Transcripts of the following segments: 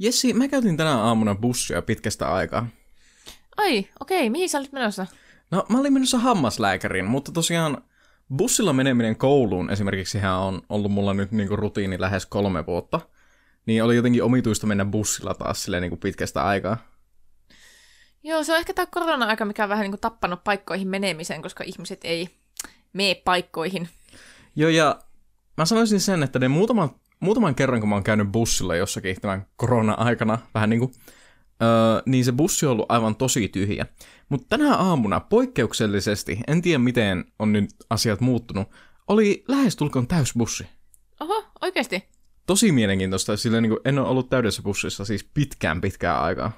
Jessi, mä käytin tänä aamuna bussia pitkästä aikaa. Ai, okei, mihin sä olit menossa? No, mä olin menossa hammaslääkäriin, mutta tosiaan bussilla meneminen kouluun esimerkiksi on ollut mulla nyt niinku rutiini lähes kolme vuotta. Niin oli jotenkin omituista mennä bussilla taas silleen niinku pitkästä aikaa. Joo, se on ehkä tämä korona-aika, mikä on vähän niin kuin tappanut paikkoihin menemisen, koska ihmiset ei mene paikkoihin. Joo, ja mä sanoisin sen, että ne muutaman, muutaman kerran, kun mä oon käynyt bussilla jossakin tämän korona-aikana, vähän niin kuin, öö, niin se bussi on ollut aivan tosi tyhjä. Mutta tänä aamuna poikkeuksellisesti, en tiedä miten on nyt asiat muuttunut, oli lähestulkoon täysbussi. Oho, oikeasti? Tosi mielenkiintoista, sillä niin kuin en ole ollut täydessä bussissa siis pitkään pitkään aikaa.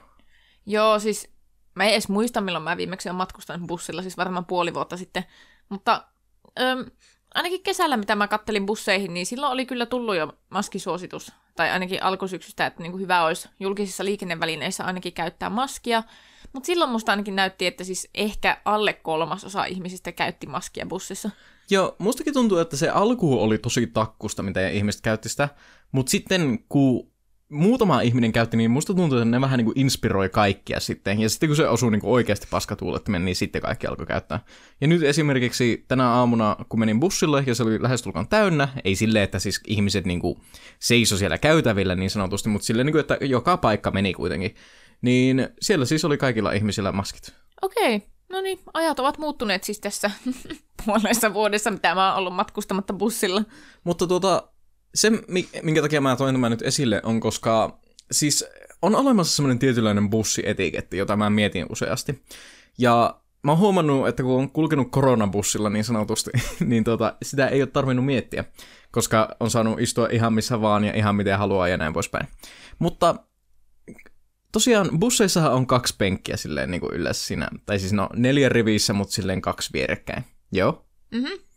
Joo, siis mä en edes muista, milloin mä viimeksi olen matkustanut bussilla, siis varmaan puoli vuotta sitten. Mutta öm, ainakin kesällä, mitä mä kattelin busseihin, niin silloin oli kyllä tullut jo maskisuositus. Tai ainakin alkusyksystä, että niin kuin hyvä olisi julkisissa liikennevälineissä ainakin käyttää maskia. Mutta silloin musta ainakin näytti, että siis ehkä alle kolmasosa ihmisistä käytti maskia bussissa. Joo, mustakin tuntuu, että se alku oli tosi takkusta, mitä ihmiset käytti sitä. Mutta sitten kun muutama ihminen käytti, niin musta tuntuu, että ne vähän niin kuin inspiroi kaikkia sitten. Ja sitten kun se osuu niin kuin oikeasti paskatuulettimen, niin sitten kaikki alkoi käyttää. Ja nyt esimerkiksi tänä aamuna, kun menin bussille ja se oli lähestulkoon täynnä, ei silleen, että siis ihmiset niin kuin seiso siellä käytävillä niin sanotusti, mutta silleen, niin kuin, että joka paikka meni kuitenkin. Niin siellä siis oli kaikilla ihmisillä maskit. Okei, okay. no niin, ajat ovat muuttuneet siis tässä puolessa vuodessa, mitä mä oon ollut matkustamatta bussilla. Mutta tuota, se, minkä takia mä toin tämän nyt esille, on koska siis on olemassa semmoinen tietynlainen bussietiketti, jota mä mietin useasti. Ja mä oon huomannut, että kun on kulkenut koronabussilla niin sanotusti, niin tota, sitä ei ole tarvinnut miettiä, koska on saanut istua ihan missä vaan ja ihan miten haluaa ja näin poispäin. Mutta tosiaan busseissahan on kaksi penkkiä silleen niin kuin yleensä siinä, tai siis no neljä rivissä, mutta silleen kaksi vierekkäin. Joo. Mhm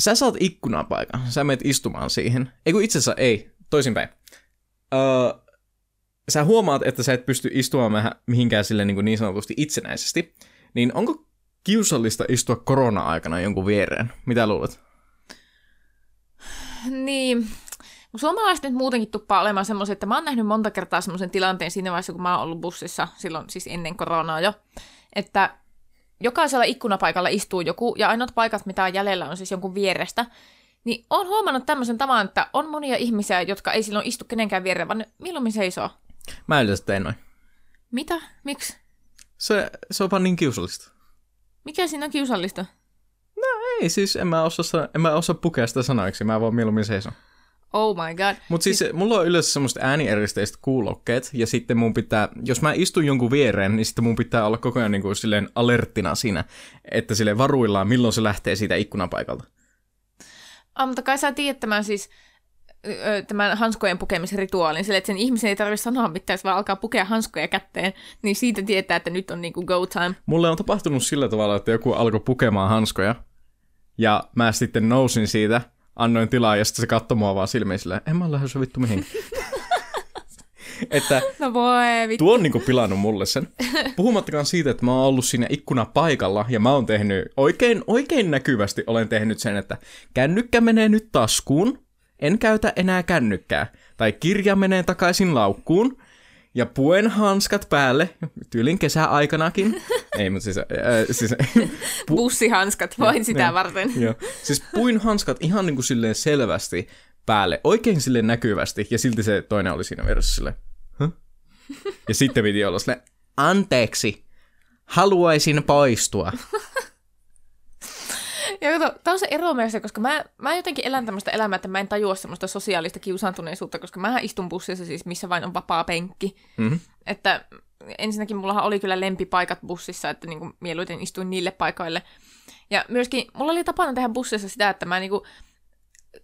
sä saat ikkunapaikan, sä menet istumaan siihen. Ei kun itse asiassa ei, toisinpäin. Öö, sä huomaat, että sä et pysty istumaan mihinkään sille niin, niin sanotusti itsenäisesti, niin onko kiusallista istua korona-aikana jonkun viereen? Mitä luulet? Niin, suomalaiset nyt muutenkin tuppaa olemaan semmoisia, että mä oon nähnyt monta kertaa semmoisen tilanteen siinä vaiheessa, kun mä oon ollut bussissa, silloin siis ennen koronaa jo, että jokaisella ikkunapaikalla istuu joku, ja ainoat paikat, mitä on jäljellä, on siis jonkun vierestä. Niin on huomannut tämmöisen tavan, että on monia ihmisiä, jotka ei silloin istu kenenkään viereen, vaan milloin seisoo. Mä yleensä teen noin. Mitä? Miksi? Se, se on vaan niin kiusallista. Mikä siinä on kiusallista? No ei, siis en mä osaa, en mä osaa pukea sitä sanoiksi, mä vaan mieluummin seison. Oh my god. Mutta siis, siis mulla on yleensä semmoista äänieristeistä kuulokkeet, ja sitten mun pitää, jos mä istun jonkun viereen, niin sitten mun pitää olla koko ajan niin kuin silleen alerttina siinä, että sille varuillaan, milloin se lähtee siitä ikkunapaikalta. Ah, mutta kai sä tiedät tämän siis, tämän hanskojen pukemisrituaalin, sille, että sen ihmisen ei tarvitse sanoa mitään, vaan alkaa pukea hanskoja kätteen, niin siitä tietää, että nyt on niinku go time. Mulle on tapahtunut sillä tavalla, että joku alkoi pukemaan hanskoja, ja mä sitten nousin siitä, annoin tilaa ja sitten se katsoi mua vaan silmiin silleen, en mä ole lähdössä vittu mihinkään. että no voi, vittu. tuo on niinku pilannut mulle sen. Puhumattakaan siitä, että mä oon ollut siinä ikkuna paikalla ja mä oon tehnyt, oikein, oikein näkyvästi olen tehnyt sen, että kännykkä menee nyt taskuun, en käytä enää kännykkää. Tai kirja menee takaisin laukkuun, ja puen hanskat päälle, tyylin kesäaikanakin. Ei, mutta siis... Äh, siis pu- Bussihanskat, vain ja, sitä ja, varten. Joo. Siis puin hanskat ihan niin kuin silleen selvästi päälle, oikein silleen näkyvästi, ja silti se toinen oli siinä vieressä silleen, huh? Ja sitten piti olla silleen, anteeksi, haluaisin poistua. Ja kato, tämä on se ero mielessä, koska mä, mä jotenkin elän tämmöistä elämää, että mä en tajua semmoista sosiaalista kiusaantuneisuutta, koska mä istun bussissa siis, missä vain on vapaa penkki. Mm-hmm. Että ensinnäkin mullahan oli kyllä lempipaikat bussissa, että niinku mieluiten istuin niille paikoille. Ja myöskin mulla oli tapana tehdä bussissa sitä, että mä niinku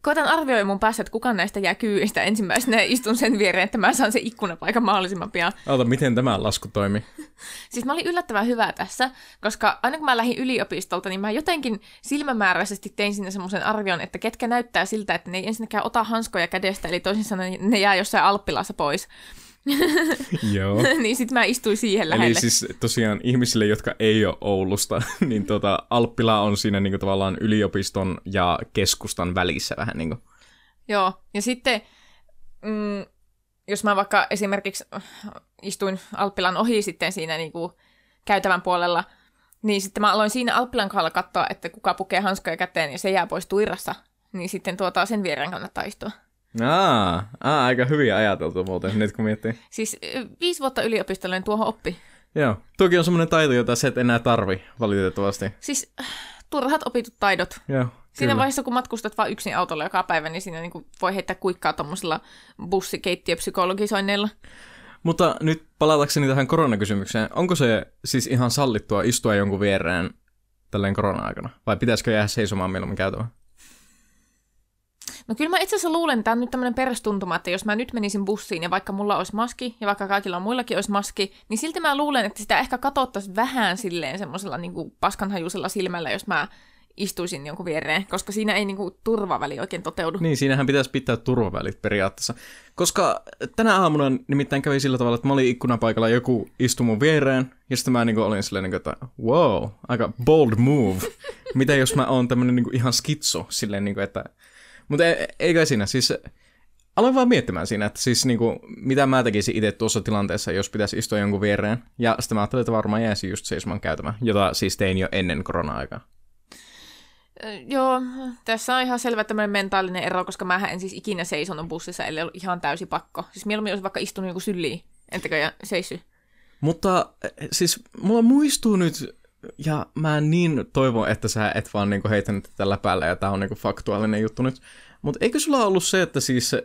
koitan arvioida mun päässä, että kuka näistä jää kyydistä ensimmäisenä ja istun sen viereen, että mä saan se ikkunapaikan mahdollisimman pian. Ota, miten tämä lasku toimi? siis mä olin yllättävän hyvä tässä, koska aina kun mä lähdin yliopistolta, niin mä jotenkin silmämääräisesti tein sinne semmoisen arvion, että ketkä näyttää siltä, että ne ei ensinnäkään ota hanskoja kädestä, eli toisin sanoen ne jää jossain alppilassa pois. Joo. niin sit mä istuin siihen lähelle. Eli siis tosiaan ihmisille, jotka ei ole Oulusta, niin tota, Alppila on siinä niinku tavallaan yliopiston ja keskustan välissä vähän niinku. Joo, ja sitten mm, jos mä vaikka esimerkiksi istuin Alppilan ohi sitten siinä niin kuin käytävän puolella, niin sitten mä aloin siinä Alppilan kohdalla katsoa, että kuka pukee hanskoja käteen ja se jää pois tuirassa. Niin sitten tuota sen viereen kannattaa istua. Aa, aa, aika hyvin ajateltu muuten, nyt kun miettii. Siis viisi vuotta yliopistollinen tuohon oppi. Joo, tuokin on semmoinen taito, jota sä et enää tarvi, valitettavasti. Siis äh, turhat opitut taidot. Joo, Siinä kyllä. vaiheessa, kun matkustat vain yksin autolla joka päivä, niin siinä niin voi heittää kuikkaa tuommoisilla bussikeittiöpsykologisoinneilla. Mutta nyt palatakseni tähän koronakysymykseen, onko se siis ihan sallittua istua jonkun viereen tälleen korona-aikana? Vai pitäisikö jäädä seisomaan mieluummin käytävään? No kyllä mä itse asiassa luulen, että tämä on nyt tämmöinen perustuntuma, että jos mä nyt menisin bussiin ja vaikka mulla olisi maski ja vaikka kaikilla muillakin olisi maski, niin silti mä luulen, että sitä ehkä katsottaisiin vähän silleen semmoisella niin paskanhajuisella silmällä, jos mä istuisin jonkun viereen, koska siinä ei niin kuin, turvaväli oikein toteudu. Niin, siinähän pitäisi pitää turvavälit periaatteessa. Koska tänä aamuna nimittäin kävi sillä tavalla, että mä olin ikkunapaikalla, joku istui mun viereen, ja sitten mä niin olin silleen, niin kuin, että wow, aika bold move. Mitä jos mä oon tämmönen niin ihan skitso, silleen, niin kuin, että... Mutta ei, ei kai siinä, siis aloin vaan miettimään siinä, että siis niin kuin, mitä mä tekisin itse tuossa tilanteessa, jos pitäisi istua jonkun viereen. Ja sitten mä ajattelin, että varmaan jäisi just seisomaan käytämään, jota siis tein jo ennen korona-aikaa. Joo, tässä on ihan selvä tämmöinen mentaalinen ero, koska mä en siis ikinä seisonut bussissa, ellei ollut ihan täysi pakko. Siis mieluummin olisi vaikka istunut joku syliin, entäkö ja seissy. Mutta eh, siis mulla muistuu nyt, ja mä niin toivon, että sä et vaan niinku heitänyt tällä päällä, ja tää on niinku faktuaalinen juttu nyt. Mutta eikö sulla ollut se, että siis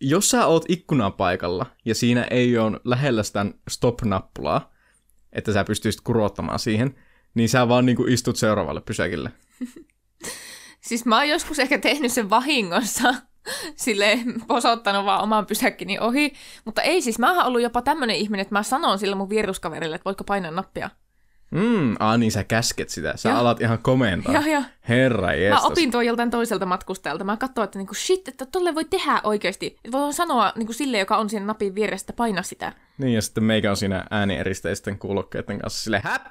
jos sä oot ikkunan paikalla, ja siinä ei ole lähellä sitä stop-nappulaa, että sä pystyisit kurottamaan siihen, niin sä vaan niinku istut seuraavalle pysäkille. Siis mä oon joskus ehkä tehnyt sen vahingossa, sille posottanut vaan oman pysäkkini ohi, mutta ei siis, mä oon ollut jopa tämmönen ihminen, että mä sanon sille mun vieruskaverille, että voitko painaa nappia. Mm, ah niin sä käsket sitä. Sä Joo. alat ihan komentaa. Joo, joo. Herra Mä jestas. opin tuon joltain toiselta matkustajalta. Mä katsoin, että niinku, shit, että tolle voi tehdä oikeasti. Voi sanoa niinku, sille, joka on siinä napin vieressä, että paina sitä. Niin, ja sitten meikä on siinä äänieristeisten kuulokkeiden kanssa sille häp!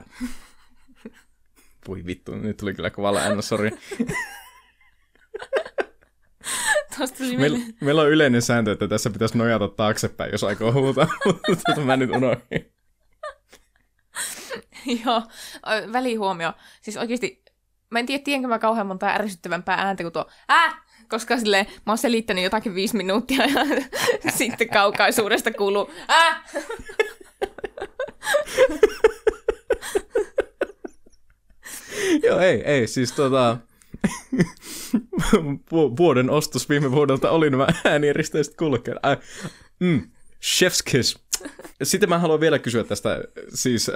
Voi vittu, nyt tuli kyllä kovalla äänä, sori. Meillä, meillä on yleinen sääntö, että tässä pitäisi nojata taaksepäin, jos aikoo huutaa, mutta mä nyt unohdin. Joo, välihuomio. Siis oikeasti, mä en tiedä, tienkö mä kauhean monta ärsyttävämpää ääntä kuin tuo äh, koska sille mä oon selittänyt jotakin viisi minuuttia ja sitten kaukaisuudesta kuuluu äh. Joo, ei, ei, siis tota... vu- vuoden ostos viime vuodelta oli nämä äänieristeistä kuulokkeet. Äh, mm, chef's kiss. Sitten mä haluan vielä kysyä tästä siis äh,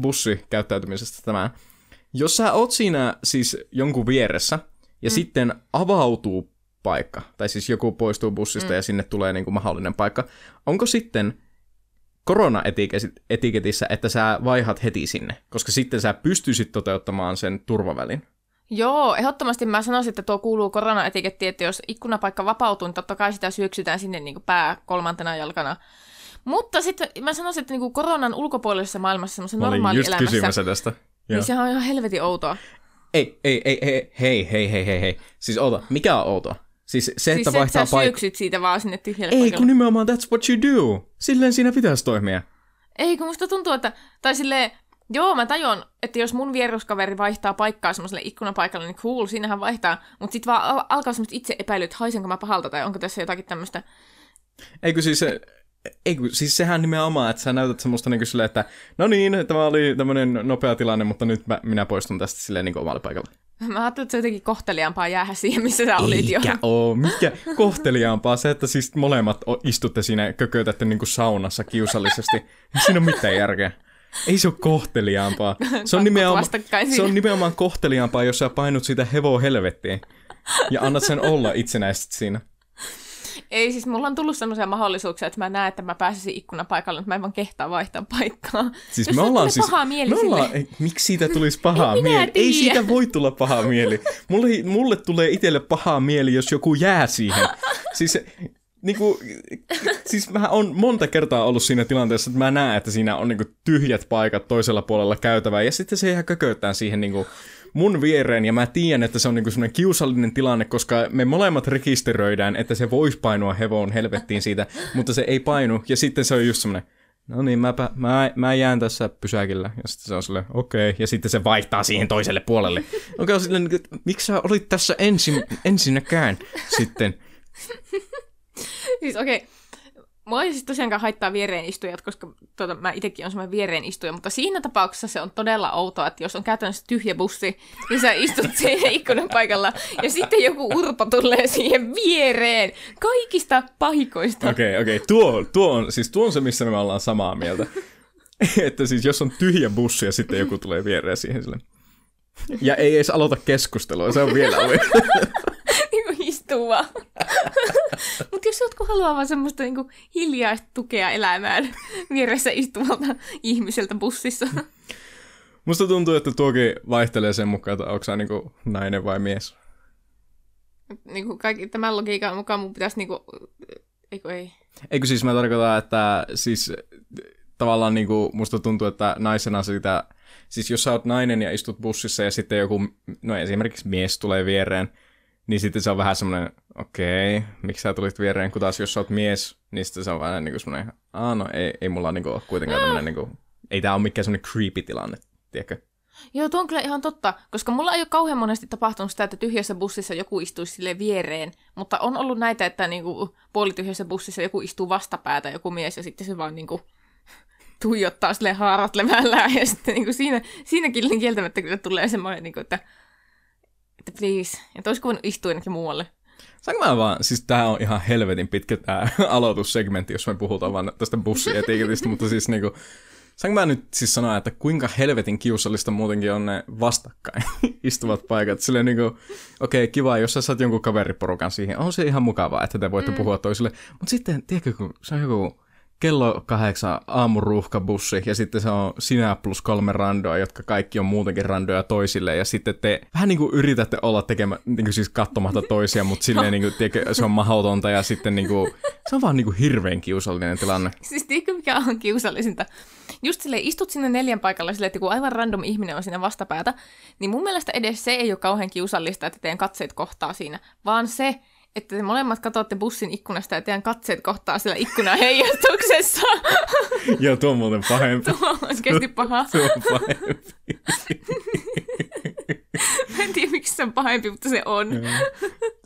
bussikäyttäytymisestä tämä. Jos sä oot siinä siis jonkun vieressä ja mm. sitten avautuu paikka, tai siis joku poistuu bussista mm. ja sinne tulee niin kuin mahdollinen paikka, onko sitten korona-etiketissä, että sä vaihat heti sinne, koska sitten sä pystyisit toteuttamaan sen turvavälin. Joo, ehdottomasti mä sanoisin, että tuo kuuluu koronaetikettiin, että jos ikkunapaikka vapautuu, niin totta kai sitä syöksytään sinne niin kuin pää kolmantena jalkana. Mutta sitten mä sanoisin, että niin kuin koronan ulkopuolisessa maailmassa, semmoisessa normaali just elämässä, tästä. Joo. niin sehän on ihan helvetin outoa. Ei, ei, ei, ei, hei, hei, hei, hei, hei. Siis oota, mikä on outoa? Siis se, Siis että että vaihtaa paikkaa. syöksyt siitä vaan sinne tyhjälle Ei, paikalle. kun nimenomaan that's what you do. Silleen siinä pitäisi toimia. Ei, kun musta tuntuu, että... Tai silleen, joo, mä tajuan, että jos mun vieruskaveri vaihtaa paikkaa semmoiselle ikkunapaikalle, niin cool, siinähän vaihtaa. Mutta sit vaan al- alkaa semmoista itse epäilyä, että haisenko mä pahalta, tai onko tässä jotakin tämmöistä... Eikö siis se... Ei, siis sehän nimenomaan, että sä näytät semmoista niin silleen, että no niin, tämä oli tämmöinen nopea tilanne, mutta nyt mä, minä poistun tästä silleen niin omalle paikalle. Mä ajattelin, että se on jotenkin kohteliaampaa jäädä siihen, missä sä olit jo. Eikä oo, mikä kohteliaampaa se, että siis molemmat istutte siinä kökötätte niin kuin saunassa kiusallisesti. Siinä ole mitään järkeä. Ei se ole kohteliaampaa. Se on, nimenomaan, se on nimenomaan kohteliaampaa, jos sä painut siitä hevo helvettiin ja annat sen olla itsenäisesti siinä. Ei, siis mulla on tullut semmoisia mahdollisuuksia, että mä näen, että mä pääsisin ikkunapaikalle, mutta mä en vaan kehtaa vaihtaa paikkaa. Siis Jos me ollaan siis... paha mieli me ollaan, ei, miksi siitä tulisi paha En minä mieli? Ei siitä voi tulla paha mieli. Mulle, mulle tulee itselle paha mieli, jos joku jää siihen. Siis, niinku, siis mä on monta kertaa ollut siinä tilanteessa, että mä näen, että siinä on niinku tyhjät paikat toisella puolella käytävää, ja sitten se ihan kököyttää siihen niinku mun viereen ja mä tiedän, että se on niinku semmoinen kiusallinen tilanne, koska me molemmat rekisteröidään, että se voisi painua hevoon helvettiin siitä, mutta se ei painu. Ja sitten se on just semmoinen, no niin, mäpä, mä, mä jään tässä pysäkillä. Ja sitten se on silleen, okei. Okay. Ja sitten se vaihtaa siihen toiselle puolelle. Onko okay, silleen, että miksi sä olit tässä ensin, ensinnäkään sitten? siis okei, okay. Mua ei siis tosiaankaan haittaa viereen istujat, koska tuota, mä itsekin on semmoinen viereen istuja, mutta siinä tapauksessa se on todella outoa, että jos on käytännössä tyhjä bussi, niin sä istut siihen ikkunan paikalla ja sitten joku urpo tulee siihen viereen. Kaikista pahikoista. Okei, okay, okei. Okay. Tuo, tuo, on, siis tuo on se, missä me ollaan samaa mieltä. että siis jos on tyhjä bussi ja sitten joku tulee viereen siihen sille. Ja ei edes aloita keskustelua, se on vielä vaan. Mutta jos jotkut haluaa vaan semmoista niinku hiljaista tukea elämään vieressä istuvalta ihmiseltä bussissa. Musta tuntuu, että tuokin vaihtelee sen mukaan, että onko sä niinku nainen vai mies. Niinku kaikki, tämän logiikan mukaan mun pitäisi niinku... Eikö ei? Eikö siis mä tarkoitan, että siis tavallaan niinku musta tuntuu, että naisena sitä... Siis jos sä oot nainen ja istut bussissa ja sitten joku, no esimerkiksi mies tulee viereen, niin sitten se on vähän semmoinen, okei, okay, miksi sä tulit viereen, kun taas jos sä oot mies, niin sitten se on vähän niin kuin semmoinen, aah no ei, ei mulla niinku ole kuitenkaan tämmöinen, niin kuin, ei tää ole mikään semmoinen creepy tilanne, tiedätkö? Joo, tuo on kyllä ihan totta, koska mulla ei ole kauhean monesti tapahtunut sitä, että tyhjässä bussissa joku istuisi sille viereen, mutta on ollut näitä, että niinku puolityhjässä bussissa joku istuu vastapäätä, joku mies, ja sitten se vaan niinku tuijottaa sille haarat levällään, ja sitten niinku siinä, siinäkin kieltämättä kyllä tulee semmoinen, niinku, että että please. Että olisiko voinut istua jonnekin muualle. Saanko mä vaan, siis tää on ihan helvetin pitkä tää aloitussegmentti, jos me puhutaan vaan tästä bussietiketistä, mutta siis niinku, saanko mä nyt siis sanoa, että kuinka helvetin kiusallista muutenkin on ne vastakkain istuvat paikat. Silleen niinku, okei, okay, kiva, jos sä saat jonkun kaveriporukan siihen, on se ihan mukavaa, että te voitte mm. puhua toisille. Mutta sitten, tiedätkö, kun se on joku kello kahdeksan aamuruuhkabussi ja sitten se on sinä plus kolme randoa, jotka kaikki on muutenkin randoja toisille ja sitten te vähän niin kuin yritätte olla tekemään, niin kuin siis katsomatta toisia, mutta silleen niin kuin, tiedätkö, se on mahdotonta ja sitten niin kuin, se on vaan niin kuin hirveän kiusallinen tilanne. Siis tiedätkö mikä on kiusallisinta? Just silleen istut sinne neljän paikalla silleen, että kun aivan random ihminen on siinä vastapäätä, niin mun mielestä edes se ei ole kauhean kiusallista, että teidän katseet kohtaa siinä, vaan se, että te molemmat katsotte bussin ikkunasta ja teidän katseet kohtaa siellä ikkunan heijastuksessa. Joo, tuo on muuten pahempi. tuo on oikeasti paha. Tuo on pahempi. en tiedä, miksi se on pahempi, mutta se on.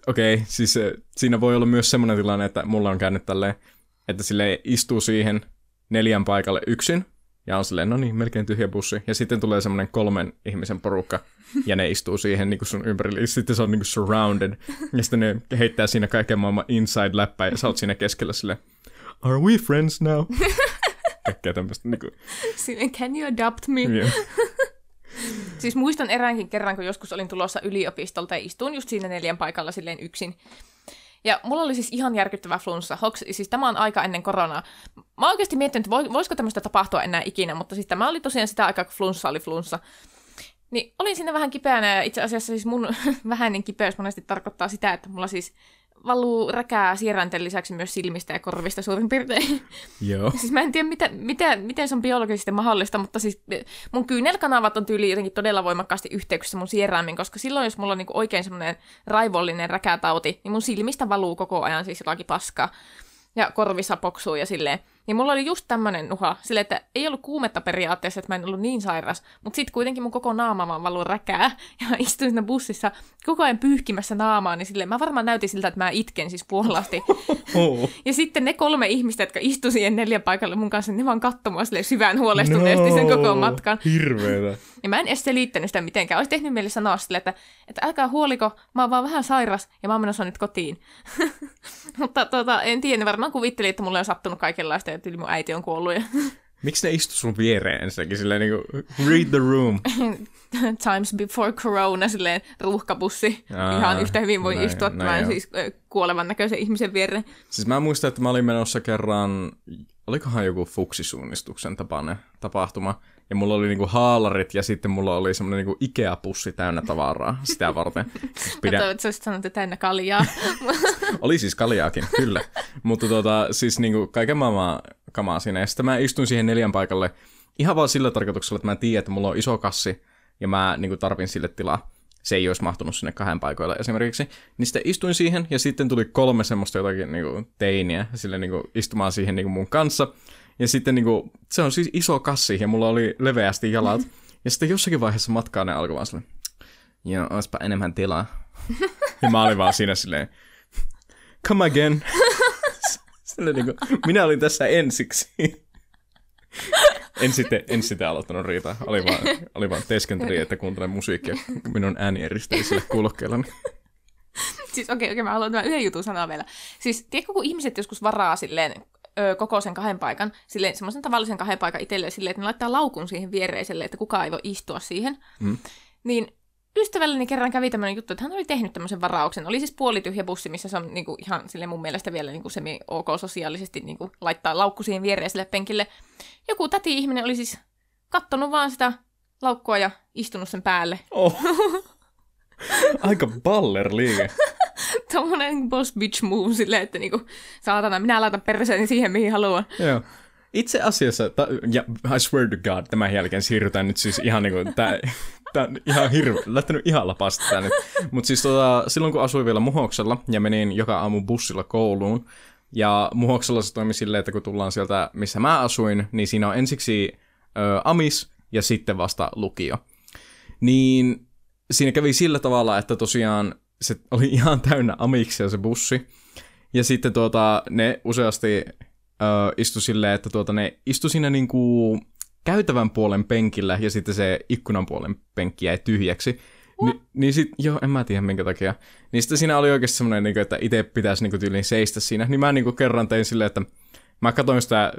Okei, okay, siis eh, siinä voi olla myös semmoinen tilanne, että mulla on käynyt tälleen, että sille istuu siihen neljän paikalle yksin, ja on silleen, no niin, melkein tyhjä bussi. Ja sitten tulee semmoinen kolmen ihmisen porukka, ja ne istuu siihen niin kuin sun ympärille. Ja sitten se on niin kuin surrounded. Ja sitten ne heittää siinä kaiken maailman inside-läppää, ja sä oot siinä keskellä sille are we friends now? Kaikkea tämmöistä. Niin kuin... Silleen, can you adopt me? Yeah. siis muistan eräänkin kerran, kun joskus olin tulossa yliopistolta ja istuin just siinä neljän paikalla silleen yksin. Ja mulla oli siis ihan järkyttävä flunssa. Hoks, siis tämä on aika ennen koronaa. Mä oon oikeasti miettinyt, että voisiko tämmöistä tapahtua enää ikinä, mutta siis tämä oli tosiaan sitä aikaa, kun flunssa oli flunssa. Niin olin siinä vähän kipeänä ja itse asiassa siis mun vähäinen kipeys monesti tarkoittaa sitä, että mulla siis valuu räkää sierainten lisäksi myös silmistä ja korvista suurin piirtein. Joo. siis mä en tiedä, mitä, mitä, miten se on biologisesti mahdollista, mutta siis mun kyynelkanavat on tyyli jotenkin todella voimakkaasti yhteyksissä mun sieraimiin, koska silloin, jos mulla on niinku oikein semmoinen raivollinen räkätauti, niin mun silmistä valuu koko ajan siis jotakin paskaa ja korvissa poksuu ja silleen. Niin mulla oli just tämmönen nuha, sille että ei ollut kuumetta periaatteessa, että mä en ollut niin sairas, mutta sitten kuitenkin mun koko naama vaan valuu räkää, ja istuin siinä bussissa koko ajan pyyhkimässä naamaa, niin silleen mä varmaan näytin siltä, että mä itken siis puolasti. ja sitten ne kolme ihmistä, jotka istu siihen neljä paikalle mun kanssa, ne vaan katsoi mua syvään huolestuneesti no, sen koko matkan. Hirveetä. Ja mä en edes selittänyt sitä mitenkään. Olisi tehnyt mieli sanoa sille, että, että älkää huoliko, mä oon vaan vähän sairas ja mä oon menossa nyt kotiin. Mutta tota, en tiedä, varmaan kuvitteli, että mulle on sattunut kaikenlaista että mun äiti on kuollut. Ja... Miksi ne istu sun viereen ensinnäkin silleen niin kuin, read the room? Times before corona, silleen ruuhkabussi. Aa, Ihan yhtä hyvin voi näin, istua tämän siis kuolevan näköisen ihmisen viereen. Siis mä muistan, että mä olin menossa kerran, olikohan joku fuksisuunnistuksen tapainen tapahtuma. Ja mulla oli niinku haalarit ja sitten mulla oli semmoinen niinku Ikea-pussi täynnä tavaraa sitä varten. Pidän... Mä toivon, että että täynnä kaljaa. oli siis kaljaakin, kyllä. Mutta tota, siis niinku kaiken maailman kamaa siinä. Ja sitten mä istuin siihen neljän paikalle ihan vaan sillä tarkoituksella, että mä tiedän, että mulla on iso kassi ja mä niin kuin tarvin sille tilaa. Se ei olisi mahtunut sinne kahden paikoilla esimerkiksi. Niin sitten istuin siihen, ja sitten tuli kolme semmoista jotakin niin kuin teiniä sille niin kuin istumaan siihen niin kuin mun kanssa. Ja sitten niin kuin, se on siis iso kassi, ja mulla oli leveästi jalat. Ja sitten jossakin vaiheessa matkaa ne alkoi vaan silleen, joo, olisipa enemmän tilaa. ja mä olin vaan siinä silleen, come again. silleen niin kuin, minä olin tässä ensiksi. en sitten, en sitten aloittanut riitaa. Oli vaan, oli vaan teeskenteli, että kuuntelen musiikkia minun ääni eristeisille kuulokkeilla. Siis okei, okay, okay, mä haluan tämän yhden jutun sanoa vielä. Siis tiedätkö, kun ihmiset joskus varaa silleen ö, koko sen kahden paikan, silleen semmoisen tavallisen kahden paikan itselleen silleen, että ne laittaa laukun siihen viereiselle, että kukaan ei voi istua siihen. Mm. Niin ystävälleni kerran kävi tämmöinen juttu, että hän oli tehnyt tämmöisen varauksen. Oli siis puolityhjä bussi, missä se on niin kuin, ihan sille mun mielestä vielä niin kuin semi ok sosiaalisesti niin kuin, laittaa laukku siihen viereiselle penkille. Joku täti-ihminen oli siis kattonut vaan sitä laukkua ja istunut sen päälle. Oh. Aika baller Tällainen boss bitch move silleen, että niinku, saatana, minä laitan perseeni siihen, mihin haluan. Joo. Itse asiassa, ta, ja I swear to God, tämän jälkeen siirrytään nyt siis ihan niinku, tää on ihan hirveä, lähtenyt ihan lapasta tää nyt. Mutta siis tota, silloin kun asuin vielä Muhoksella ja menin joka aamu bussilla kouluun, ja Muhoksella se toimi silleen, että kun tullaan sieltä, missä mä asuin, niin siinä on ensiksi ö, Amis ja sitten vasta lukio. Niin siinä kävi sillä tavalla, että tosiaan se oli ihan täynnä amiksia se bussi. Ja sitten tuota, ne useasti ö, istu silleen, että tuota, ne istu siinä niinku käytävän puolen penkillä ja sitten se ikkunan puolen penkki jäi tyhjäksi. Ni, niin sit, joo, en mä tiedä minkä takia. Niin sitten siinä oli oikeasti semmoinen, niin että itse pitäisi niin tyyliin seistä siinä. Niin mä niin kerran tein silleen, että mä katsoin sitä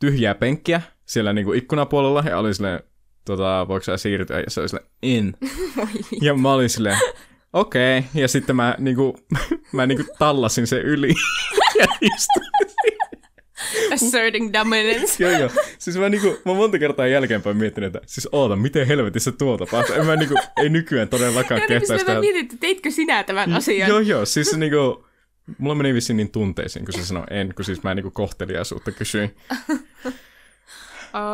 tyhjää penkkiä siellä niin ikkunapuolella ja oli silleen, tota, voiko sä siirtyä? Ja se oli silleen, en. ja mä olin silleen, okei. Okay. Ja sitten mä, niinku, mä niinku tallasin sen yli ja istuin Asserting dominance. joo, joo. Siis mä, niinku, mä monta kertaa jälkeenpäin miettinyt, että siis oota, miten helvetissä tuo tapahtuu. En mä niinku, ei nykyään todellakaan kehtäisi tehdä. Mä mietin, että teitkö sinä tämän asian? Joo, joo. Siis niinku, mulla meni vissiin niin tunteisiin, kun se sanoi en, kun siis mä niinku kohteliaisuutta kysyin.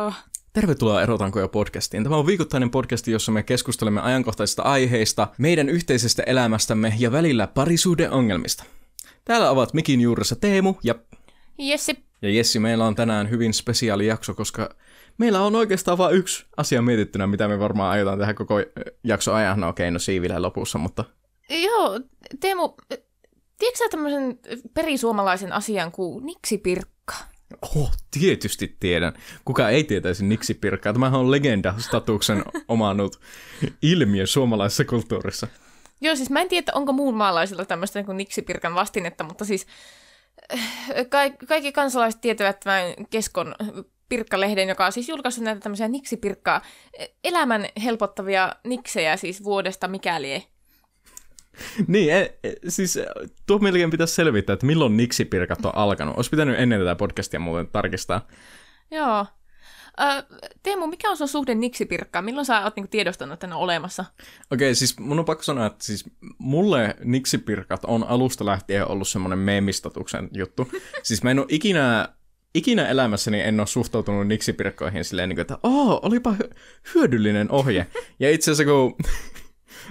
oh. Tervetuloa Erotankoja podcastiin. Tämä on viikoittainen podcasti, jossa me keskustelemme ajankohtaisista aiheista, meidän yhteisestä elämästämme ja välillä parisuuden ongelmista. Täällä ovat mikin juuressa Teemu ja... Jessi. Ja Jessi, meillä on tänään hyvin spesiaali jakso, koska meillä on oikeastaan vain yksi asia mietittynä, mitä me varmaan aiotaan tehdä koko jakso ajan. No okei, okay, no siivillä lopussa, mutta... Joo, Teemu, tiedätkö sä tämmöisen perisuomalaisen asian kuin niksipirkka? Oh, tietysti tiedän. Kuka ei tietäisi niksipirkkaa? Tämähän on legenda-statuksen omannut ilmiö suomalaisessa kulttuurissa. Joo, siis mä en tiedä, onko muun maalaisilla tämmöistä niin niksipirkan vastinetta, mutta siis ka- kaikki kansalaiset tietävät tämän Keskon Pirkkalehden, joka on siis julkaissut näitä tämmöisiä niksipirkkaa, elämän helpottavia niksejä siis vuodesta mikäli niin, e, e, siis tuo melkein pitäisi selvittää, että milloin niksipirkat on alkanut. Olisi pitänyt ennen tätä podcastia muuten tarkistaa. Joo. Ö, Teemu, mikä on sun suhde niksipirkkaan? Milloin sä oot niinku tiedostanut, että ne on olemassa? Okei, okay, siis mun on pakko sanoa, että siis mulle niksipirkat on alusta lähtien ollut semmoinen meemistatuksen juttu. siis mä en ole ikinä ikinä elämässäni en ole suhtautunut niksipirkkoihin silleen, niin kuin, että oh, olipa hyödyllinen ohje. Ja itse asiassa kun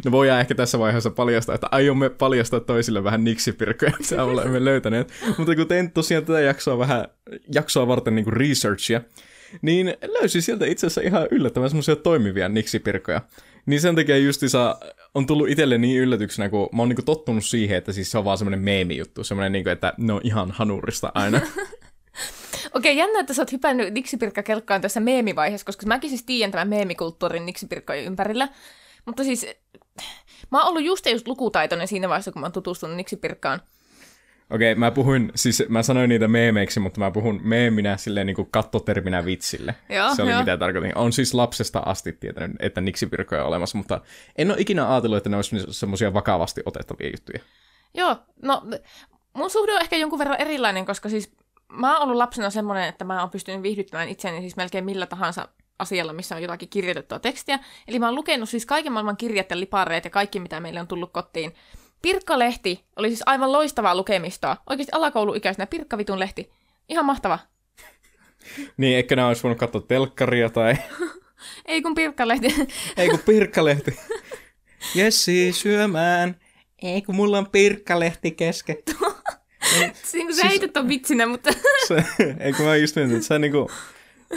No voidaan ehkä tässä vaiheessa paljastaa, että aiomme paljastaa toisille vähän niksipirkkoja, mitä olemme löytäneet. Mutta kun tein tosiaan tätä jaksoa vähän, jaksoa varten niin kuin researchia, niin löysin sieltä itse asiassa ihan yllättävän semmoisia toimivia niksipirkkoja. Niin sen takia justiinsa on tullut itselle niin yllätyksenä, kun mä oon niin tottunut siihen, että siis se on vaan semmoinen meemi-juttu, semmoinen, niin kuin, että ne on ihan hanurista aina. Okei, jännä, että sä oot hypännyt niksipirkkakelkkaan tässä meemivaiheessa, koska mäkin siis tiedän tämän meemikulttuurin niksipirkkojen ympärillä. Mutta siis mä oon ollut just just lukutaitoinen siinä vaiheessa, kun mä oon tutustunut niksipirkkaan. Okei, okay, mä puhuin, siis mä sanoin niitä meemeiksi, mutta mä puhun meeminä silleen niin kuin kattoterminä vitsille. Joo, Se oli jo. mitä tarkoitin. On siis lapsesta asti tietänyt, että niksipirkkoja on olemassa, mutta en ole ikinä ajatellut, että ne olisi semmoisia vakavasti otettavia juttuja. Joo, no mun suhde on ehkä jonkun verran erilainen, koska siis mä oon ollut lapsena semmoinen, että mä oon pystynyt viihdyttämään itseäni siis melkein millä tahansa asialla, missä on jotakin kirjoitettua tekstiä. Eli mä oon lukenut siis kaiken maailman kirjat ja lipareet ja kaikki, mitä meille on tullut kotiin. Pirkka-lehti oli siis aivan loistavaa lukemistoa. Oikeasti alakouluikäisenä Pirkkavitun lehti. Ihan mahtava. niin, ehkä nämä olisi voinut katsoa telkkaria tai... Ei kun Pirkkalehti. Ei kun Pirkkalehti. Jessi syömään. Ei kun mulla on Pirkkalehti kesken. niin sä siis... heität ton vitsinä, mutta... se, ei kun mä just mietin, että sä niinku...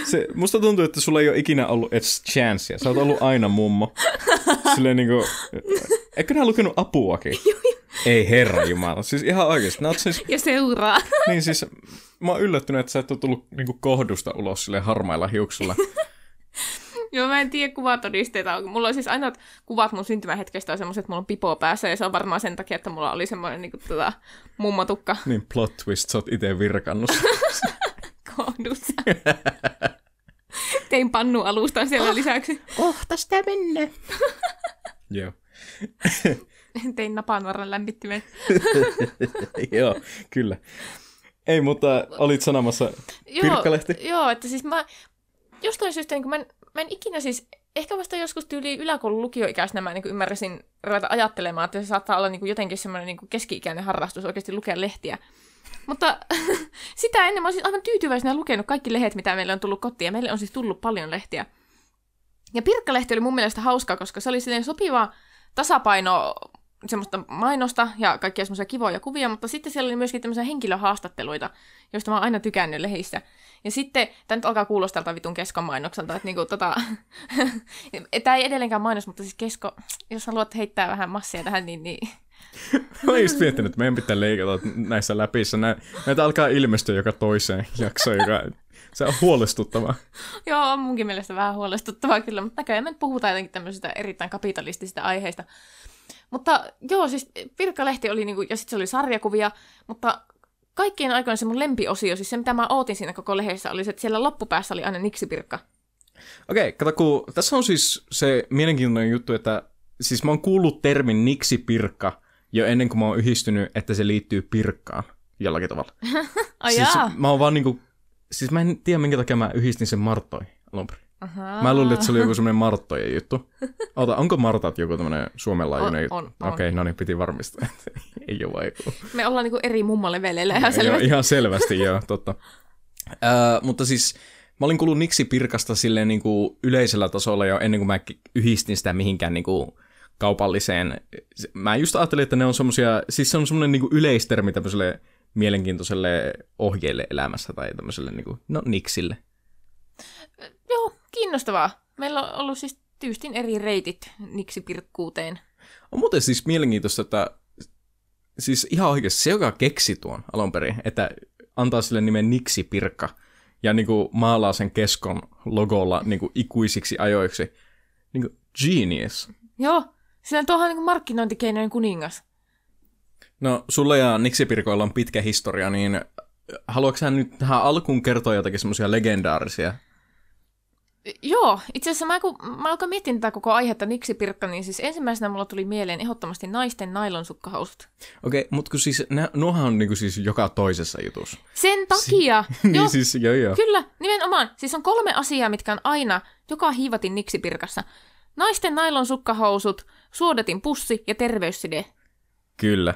Se, musta tuntuu, että sulla ei ole ikinä ollut edes chancea. Sä oot ollut aina mummo. Silleen niinku... Eikö nää lukenut apuakin? Ei herra jumala. Siis ihan oikeesti. Nää siis... Ja seuraa. niin siis mä oon yllättynyt, että sä et ole tullut niinku kohdusta ulos sille harmailla hiuksilla. Joo, mä en tiedä kuvatodisteita. Mulla on siis aina kuvat mun syntymähetkestä on semmoiset, että mulla on pipo päässä, ja se on varmaan sen takia, että mulla oli semmoinen niin kuin, tota, mummotukka. Niin, plot twist, sä oot itse virkannut. Kohdussa. Tein pannu alustan siellä oh, lisäksi. Kohta sitä mennä. Joo. Tein napanuoran lämmittimen. Joo, kyllä. Ei, mutta olit sanomassa Pirkkalehti? Joo, joo, että siis mä jostain syystä, niin kun mä, en, mä en ikinä siis, ehkä vasta joskus tyyli yläkoulun lukioikäisenä mä niin ymmärräsin ruveta ajattelemaan, että se saattaa olla niin kuin jotenkin semmoinen niin keski-ikäinen harrastus oikeasti lukea lehtiä. Mutta sitä ennen mä olisin aivan tyytyväisenä lukenut kaikki lehdet, mitä meille on tullut kotiin, ja meille on siis tullut paljon lehtiä. Ja Pirkkalehti oli mun mielestä hauska, koska se oli silleen sopiva tasapaino semmoista mainosta ja kaikkia semmoisia kivoja kuvia, mutta sitten siellä oli myöskin tämmöisiä henkilöhaastatteluita, joista mä oon aina tykännyt lehissä. Ja sitten, tämä nyt alkaa kuulostaa tältä vitun keskon mainokselta, että niinku tota, tämä ei edelleenkään mainos, mutta siis kesko, jos haluat heittää vähän massia tähän, niin, niin Mä oon just miettinyt, että meidän pitää leikata näissä läpissä. Nä, näitä alkaa ilmestyä joka toiseen jaksoon, joka se on huolestuttavaa. Joo, on munkin mielestä vähän huolestuttavaa kyllä, mutta näköjään me puhutaan jotenkin tämmöisistä erittäin kapitalistisista aiheista. Mutta joo, siis Pirkka-lehti oli, niinku, ja sitten se oli sarjakuvia, mutta kaikkien aikoina se mun lempiosio, siis se mitä mä ootin siinä koko lehdessä, oli se, että siellä loppupäässä oli aina niksipirkka. Okei, okay, kato kun tässä on siis se mielenkiintoinen juttu, että siis mä oon kuullut termin niksipirkka jo ennen kuin mä oon yhdistynyt, että se liittyy pirkkaan jollakin tavalla. oh, siis mä oon vaan niinku, siis mä en tiedä minkä takia mä yhdistin sen Marttoihin alun perin. Ahaa. Mä luulin, että se oli joku semmoinen Marttojen juttu. Ota, onko Martat joku tämmöinen suomenlaajuinen juttu? On, on. Okei, okay, no niin, piti varmistaa, että ei ole vaiku. Me ollaan niinku eri mummaleveleillä ihan selvästi. ihan selvästi, joo, totta. Uh, mutta siis mä olin kuullut Niksi Pirkasta silleen niinku yleisellä tasolla jo ennen kuin mä yhdistin sitä mihinkään niinku kaupalliseen. Mä just ajattelin, että ne on semmosia, siis se on semmoinen niinku yleistermi tämmöiselle mielenkiintoiselle ohjeelle elämässä tai tämmöiselle niinku, no Niksille. Joo, kiinnostavaa. Meillä on ollut siis tyystin eri reitit niksipirkkuuteen. On muuten siis mielenkiintoista, että siis ihan oikeasti se, joka keksi tuon alun perin, että antaa sille nimen niksipirkka ja niin kuin maalaa sen keskon logolla niin kuin ikuisiksi ajoiksi. Niin kuin genius. Joo, sillä tuohan niin markkinointikeinojen kuningas. No, sulla ja niksipirkoilla on pitkä historia, niin haluatko sä nyt tähän alkuun kertoa jotakin semmoisia legendaarisia Joo, itse asiassa mä, kun mä alkoin miettiä tätä koko aihetta Pirkka, niin siis ensimmäisenä mulla tuli mieleen ehdottomasti naisten nailonsukkahousut. Okei, okay, mutta kun siis nä, nuohan on niinku siis joka toisessa jutussa. Sen takia! Si- niin siis, joo joo. Kyllä, nimenomaan. Siis on kolme asiaa, mitkä on aina joka hiivatin Pirkassa. Naisten nailonsukkahousut, suodatin pussi ja terveysside. Kyllä.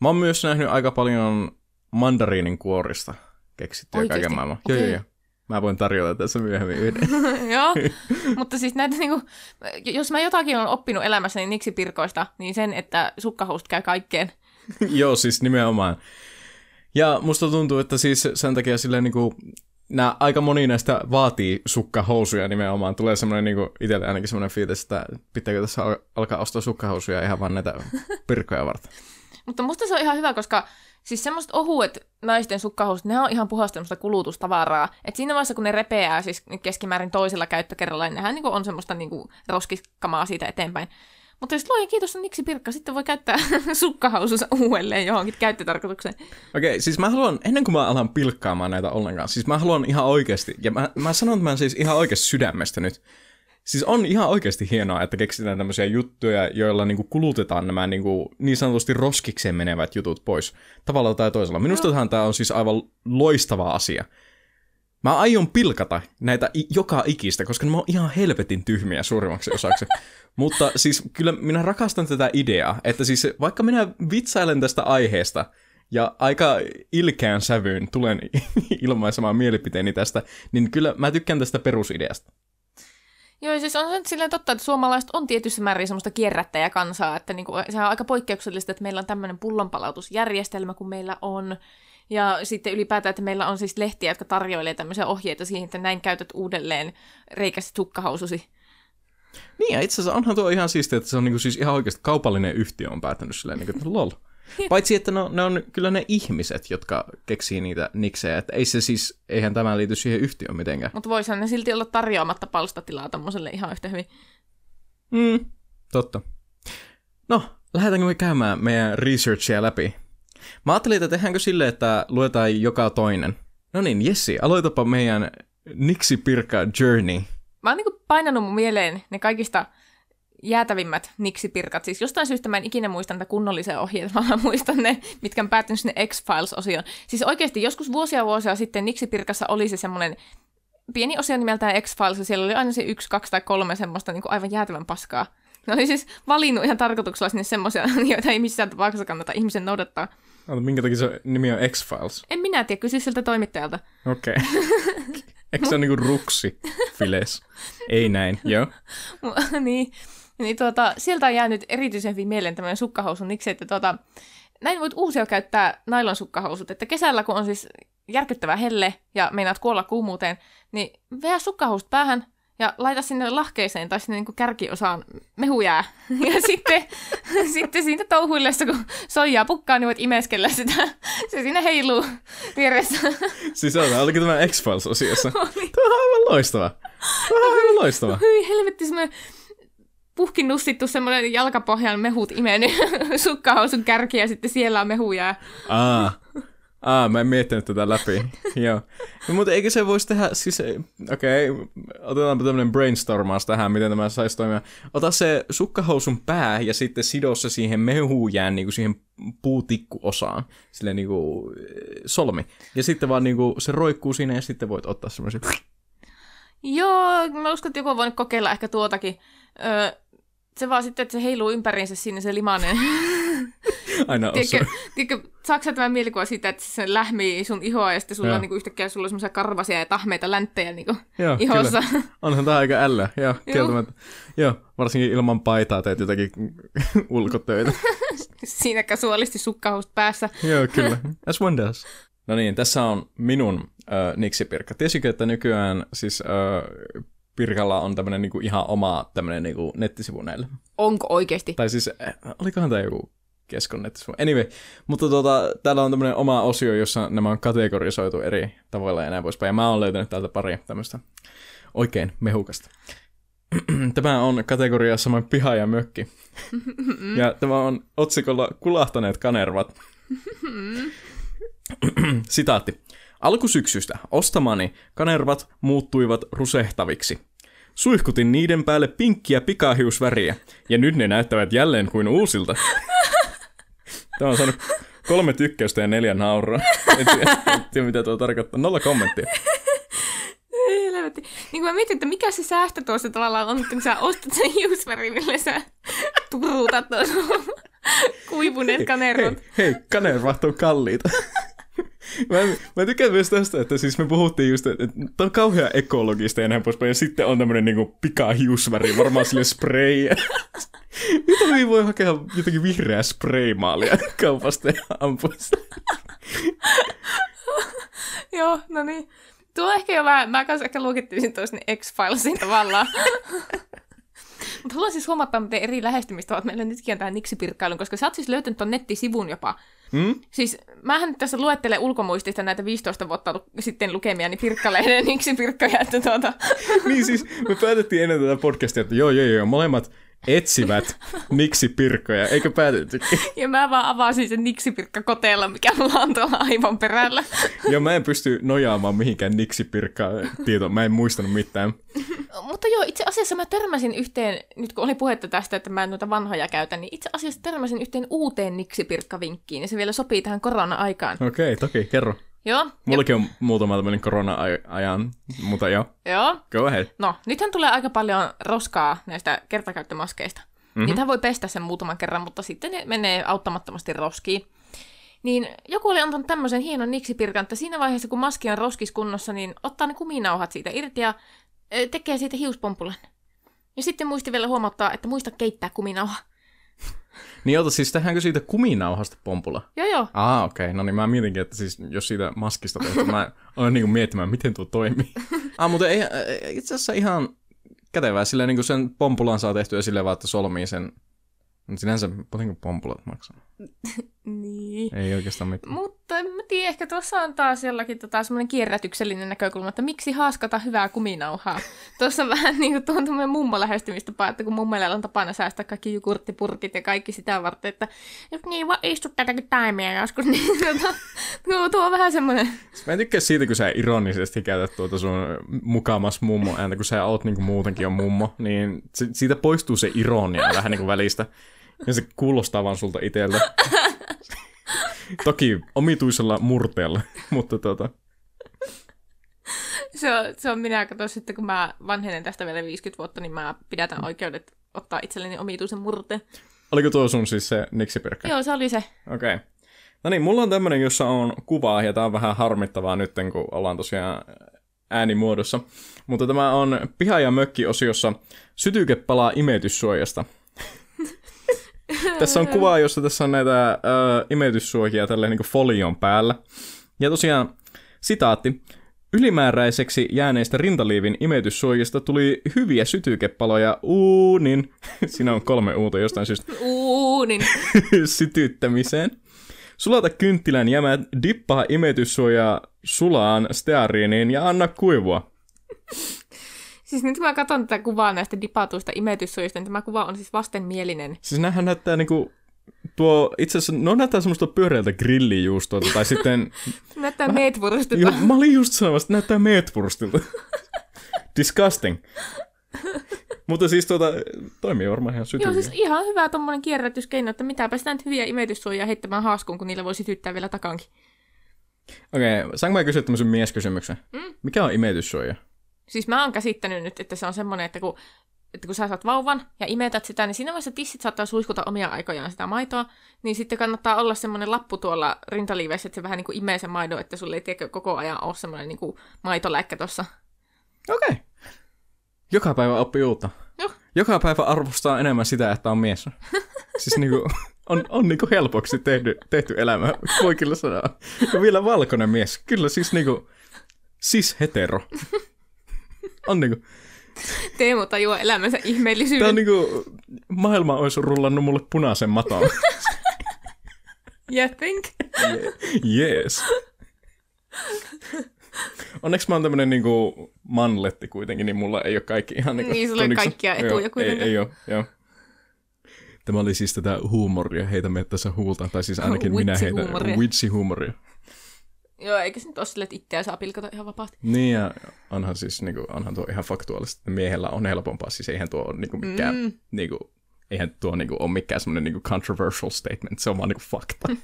Mä oon myös nähnyt aika paljon mandariinin kuorista keksittyä kaiken maailman. Okay. Joo, joo, joo. Mä voin tarjota tässä myöhemmin yhden. Joo, mutta siis näitä niinku, jos mä jotakin olen oppinut elämässäni niin pirkoista, niin sen, että sukkahoust käy kaikkeen. Joo, siis nimenomaan. Ja musta tuntuu, että siis sen takia silleen niinku, nää, aika moni näistä vaatii sukkahousuja nimenomaan. Tulee semmoinen niinku, itselle ainakin semmoinen fiilis, että pitääkö tässä alkaa ostaa sukkahousuja ihan vaan näitä pirkkoja varten. Mutta musta se on ihan hyvä, koska Siis semmoiset ohuet naisten sukkahousut, ne on ihan puhasta semmoista kulutustavaraa. Et siinä vaiheessa, kun ne repeää siis keskimäärin toisella käyttökerralla, niin nehän niinku on semmoista niinku roskiskamaa siitä eteenpäin. Mutta jos luojan kiitos on Niksi Pirkka, sitten voi käyttää sukkahousunsa uudelleen johonkin käyttötarkoitukseen. Okei, okay, siis mä haluan, ennen kuin mä alan pilkkaamaan näitä ollenkaan, siis mä haluan ihan oikeasti, ja mä, mä sanon tämän siis ihan oikeasti sydämestä nyt, Siis on ihan oikeasti hienoa, että keksitään tämmöisiä juttuja, joilla niinku kulutetaan nämä niinku niin sanotusti roskikseen menevät jutut pois tavalla tai toisella. Minusta no. tämä on siis aivan loistava asia. Mä aion pilkata näitä i- joka ikistä, koska ne on ihan helvetin tyhmiä suurimmaksi osaksi. Mutta siis kyllä minä rakastan tätä ideaa, että siis vaikka minä vitsailen tästä aiheesta ja aika ilkeän sävyyn tulen ilmaisemaan mielipiteeni tästä, niin kyllä mä tykkään tästä perusideasta. Joo, siis on se nyt silleen totta, että suomalaiset on tietyssä määrin semmoista kierrättäjäkansaa, että niinku, se on aika poikkeuksellista, että meillä on tämmöinen pullonpalautusjärjestelmä, kun meillä on. Ja sitten ylipäätään, että meillä on siis lehtiä, jotka tarjoilee tämmöisiä ohjeita siihen, että näin käytät uudelleen reikästä sukkahoususi. Niin, ja itse asiassa onhan tuo ihan siistiä, että se on niinku siis ihan oikeasti kaupallinen yhtiö on päättänyt silleen, niinku, että lol. Paitsi, että no, ne on kyllä ne ihmiset, jotka keksii niitä niksejä, että ei se siis, eihän tämä liity siihen yhtiöön mitenkään. Mutta voisihan ne silti olla tarjoamatta palstatilaa tommoselle ihan yhtä hyvin. Mm, totta. No, lähdetäänkö me käymään meidän researchia läpi? Mä ajattelin, että tehdäänkö silleen, että luetaan joka toinen. No niin, Jessi, aloitapa meidän Niksi Pirkka Journey. Mä oon niinku painanut mun mieleen ne kaikista jäätävimmät niksipirkat. Siis jostain syystä mä en ikinä muista niitä kunnollisia ohjeita, vaan mä muistan ne, mitkä on päättynyt sinne X-Files-osioon. Siis oikeasti joskus vuosia vuosia sitten niksipirkassa oli se semmoinen pieni osio nimeltään X-Files, ja siellä oli aina se yksi, kaksi tai kolme semmoista niin aivan jäätävän paskaa. Ne oli siis valinnut ihan tarkoituksella sinne semmoisia, joita ei missään tapauksessa kannata ihmisen noudattaa. Ota, minkä takia se nimi on X-Files? En minä tiedä, kysy siltä toimittajalta. Okei. Okay. Eikö se ole niinku ruksi files? Ei näin, joo. niin, niin tuota, sieltä on jäänyt erityisen hyvin mieleen tämmöinen sukkahousu, niksi, että tuota, näin voit uusia käyttää nailon sukkahousut, että kesällä kun on siis järkyttävä helle ja meinaat kuolla kuumuuteen, niin veä sukkahousut päähän ja laita sinne lahkeeseen tai sinne niin kuin kärkiosaan mehujää. Ja sitten, sitten siitä touhuillessa, kun soijaa pukkaa, niin voit imeskellä sitä. Se siinä heiluu vieressä. Siis on, olikin tämä X-Files-osiossa. Tämä on aivan loistava. Tämä on aivan loistava. Hyi helvetti, semmoinen puhkin nussittu semmoinen jalkapohjan mehut imennyt sukkahousun kärki ja sitten siellä on mehujää. Aa, aa, mä en miettinyt tätä läpi. Joo. No, mutta eikö se voisi tehdä, siis okei, okay, otetaanpa tämmöinen brainstormaus tähän, miten tämä saisi toimia. Ota se sukkahousun pää ja sitten sido se siihen mehujään, niin kuin siihen puutikkuosaan, silleen niin kuin solmi. Ja sitten vaan niin kuin se roikkuu siinä ja sitten voit ottaa semmoisen... Joo, mä uskon, että joku on voinut kokeilla ehkä tuotakin. Öö, se vaan sitten, että se heiluu ympäriinsä sinne se limanen. Aina tiedätkö, tiedätkö, saako sä tämän mielikuva siitä, että se lähmii sun ihoa ja sitten sulla on niin kuin yhtäkkiä sulla on semmoisia karvasia ja tahmeita länttejä niin kuin Joo, ihossa. Kyllä. Onhan tämä aika ällä. Joo, kieltämättä. Joo, varsinkin ilman paitaa teet jotakin ulkotöitä. Siinä kasuaalisti sukkahoust päässä. Joo, kyllä. As one does. No niin, tässä on minun äh, niksipirkka. Tiesikö, että nykyään siis äh, Pirkalla on tämmöinen niinku ihan oma tämmöinen niinku nettisivu näille. Onko oikeasti? Tai siis, äh, olikohan tämä joku keskon nettisivu. Anyway, mutta tuota, täällä on tämmöinen oma osio, jossa nämä on kategorisoitu eri tavoilla ja näin poispäin. Ja mä oon löytänyt täältä pari tämmöistä oikein mehukasta. tämä on kategoria samoin piha ja mökki. ja tämä on otsikolla kulahtaneet kanervat. Sitaatti. Alkusyksystä ostamani kanervat muuttuivat rusehtaviksi. Suihkutin niiden päälle pinkkiä pikahiusväriä, ja nyt ne näyttävät jälleen kuin uusilta. Tämä on saanut kolme tykkäystä ja neljä nauraa. En tiedä, en tiedä mitä tuo tarkoittaa. Nolla kommenttia. Helvetti. Niin kuin mä mietin, että mikä se säästö tuossa tavallaan on, kun sä ostat sen hiusväri, millä sä turuutat tuossa kuivuneet kanervat. Hei, hei kanervat on kalliita. Mä, mä tykkään myös tästä, että siis me puhuttiin just, että, että tämä on kauhean ekologista ja näin poispäin, ja sitten on tämmöinen niinku pikahiusväri, varmaan sille spray. Mitä voi hakea jotenkin vihreää spraymaalia kaupasta ja ampua Joo, no niin. Tuo ehkä jo mä, mä kanssa ehkä luokittelisin toisen X-Filesin tavallaan. Mutta haluan siis huomata, miten eri lähestymistavat meillä nytkin on tähän niksipirkkailun, koska sä oot siis löytänyt ton nettisivun jopa. Mm? Siis mähän nyt tässä luettelen ulkomuistista näitä 15 vuotta sitten lukemia, niin pirkkalehden niksipirkkoja, että tuota... niin siis me päätettiin ennen tätä podcastia, että joo joo joo, molemmat etsivät niksipirkkoja, eikö päätettykin? Ja mä vaan avasin sen niksipirkkakoteella, mikä mulla on tuolla aivan perällä. Joo, mä en pysty nojaamaan mihinkään niksipirkkaa tietoon, mä en muistanut mitään. Mutta joo, itse asiassa mä törmäsin yhteen, nyt kun oli puhetta tästä, että mä en noita vanhoja käytä, niin itse asiassa törmäsin yhteen uuteen niksipirkkavinkkiin, ja se vielä sopii tähän korona-aikaan. Okei, okay, toki, kerro. Joo. Mullakin on muutama tämmöinen korona-ajan, mutta joo. Joo. Go ahead. No, nythän tulee aika paljon roskaa näistä kertakäyttömaskeista. Mm-hmm. Niitä voi pestä sen muutaman kerran, mutta sitten ne menee auttamattomasti roskiin. Niin joku oli antanut tämmöisen hienon niksipirkan, että siinä vaiheessa, kun maski on roskiskunnossa, niin ottaa ne kuminauhat siitä irti ja tekee siitä hiuspompulan. Ja sitten muisti vielä huomauttaa, että muista keittää kuminauha. Niin ota, siis tehdäänkö siitä kuminauhasta pompulla? Joo joo. Ah, okei. Okay. No niin mä mietinkin, että siis jos siitä maskista tehdään, mä olen niinku miettimään, miten tuo toimii. ah, mutta ei, itse asiassa ihan kätevää. Silleen niin kuin sen pompulan saa tehtyä silleen vaan, että solmii sen. Sinänsä paljonko pompulat maksaa? niin. Ei oikeastaan mitään. Mutta en mä tiedä, ehkä tuossa on taas jollakin tota, semmoinen kierrätyksellinen näkökulma, että miksi haaskata hyvää kuminauhaa. tuossa on vähän niin kuin tuon tämmöinen mummo lähestymistapa, että kun mummeilla on tapana säästää kaikki jukurttipurkit ja kaikki sitä varten, että jos niin vaan istut tätäkin taimia joskus, niin tuota, tuo, tuo on vähän semmoinen... Mä en tykkää siitä, kun sä ironisesti käytät tuota sun mukamas mummo ääntä, kun sä oot niin kuin muutenkin on mummo, niin siitä poistuu se ironia vähän niin kuin välistä. Ja se kuulostaa vaan sulta itseltä. Toki omituisella murteella, mutta tota... Se on, se on minä, kato sitten kun mä vanhenen tästä vielä 50 vuotta, niin mä pidätän oikeudet ottaa itselleni omituisen murteen. Oliko tuo sun siis se niksipirkka? Joo, se oli se. Okei. Okay. No niin, mulla on tämmönen, jossa on kuvaa, ja tää on vähän harmittavaa nyt, kun ollaan tosiaan äänimuodossa. Mutta tämä on Piha- ja mökki-osiossa sytyke palaa imetyssuojasta. Tässä on kuva, jossa tässä on näitä äh, imetyssuojia tälle niin folion päällä. Ja tosiaan, sitaatti. Ylimääräiseksi jääneistä rintaliivin imetyssuojista tuli hyviä sytykepaloja uunin, siinä on kolme uuta jostain syystä, uunin sytyttämiseen. Sulata kynttilän jämät, dippaa imetyssuojaa sulaan steariiniin ja anna kuivua. Siis nyt kun mä katson tätä kuvaa näistä dipatuista imetyssuojista, niin tämä kuva on siis vastenmielinen. Siis näähän näyttää niinku tuo, itse asiassa, no näyttää semmoista pyöreältä grillijuustoa, tai sitten... näyttää meetwurstilta. Joo, mä olin just sanomassa, että näyttää meetwurstilta. Disgusting. Mutta siis tuota, toimii varmaan ihan sytyviä. Joo, siis ihan hyvä tommonen kierrätyskeino, että mitäpä sitä nyt hyviä imetyssuojia heittämään haaskuun, kun niillä voi sytyttää vielä takankin. Okei, okay, saanko mä kysyä tämmöisen mieskysymyksen? Mm? Mikä on imetyssuoja? Siis mä oon käsittänyt nyt, että se on semmoinen, että kun, että kun sä saat vauvan ja imetät sitä, niin siinä vaiheessa tissit saattaa suiskuta omia aikojaan sitä maitoa, niin sitten kannattaa olla semmoinen lappu tuolla rintaliivessä, että se vähän niin kuin imee sen maidon, että sulle ei tiedä koko ajan ole semmoinen niin kuin maitoläikkä tuossa. Okei. Okay. Joka päivä oppii uutta. Joo. Joka päivä arvostaa enemmän sitä, että on mies. siis niinku, on, on niinku helpoksi tehty, tehty elämä, voi kyllä sanoa. Ja vielä valkoinen mies. Kyllä siis niinku, sis hetero. On niinku... Teemu tajuaa elämänsä ihmeellisyyden. Tämä on niinku, maailma olisi rullannut mulle punaisen maton. you think? yes. Onneksi mä oon tämmönen niinku manletti kuitenkin, niin mulla ei ole kaikki ihan niinku... Niin, sulla ei kaikkia etuja joo, kuitenkin. Ei, ei ole, joo. Tämä oli siis tätä huumoria, heitä tässä huulta, tai siis ainakin minä heitä witsi-huumoria. Joo, eikä se nyt ole sille, että itseä saa pilkata ihan vapaasti. Niin, ja onhan siis, niin kuin, onhan tuo ihan faktuaalista, että miehellä on helpompaa, siis eihän tuo ole niin kuin, mikään, mm. niin kuin, eihän tuo niin kuin, ole mikään semmoinen niin kuin controversial statement, se on vaan niin kuin, fakta.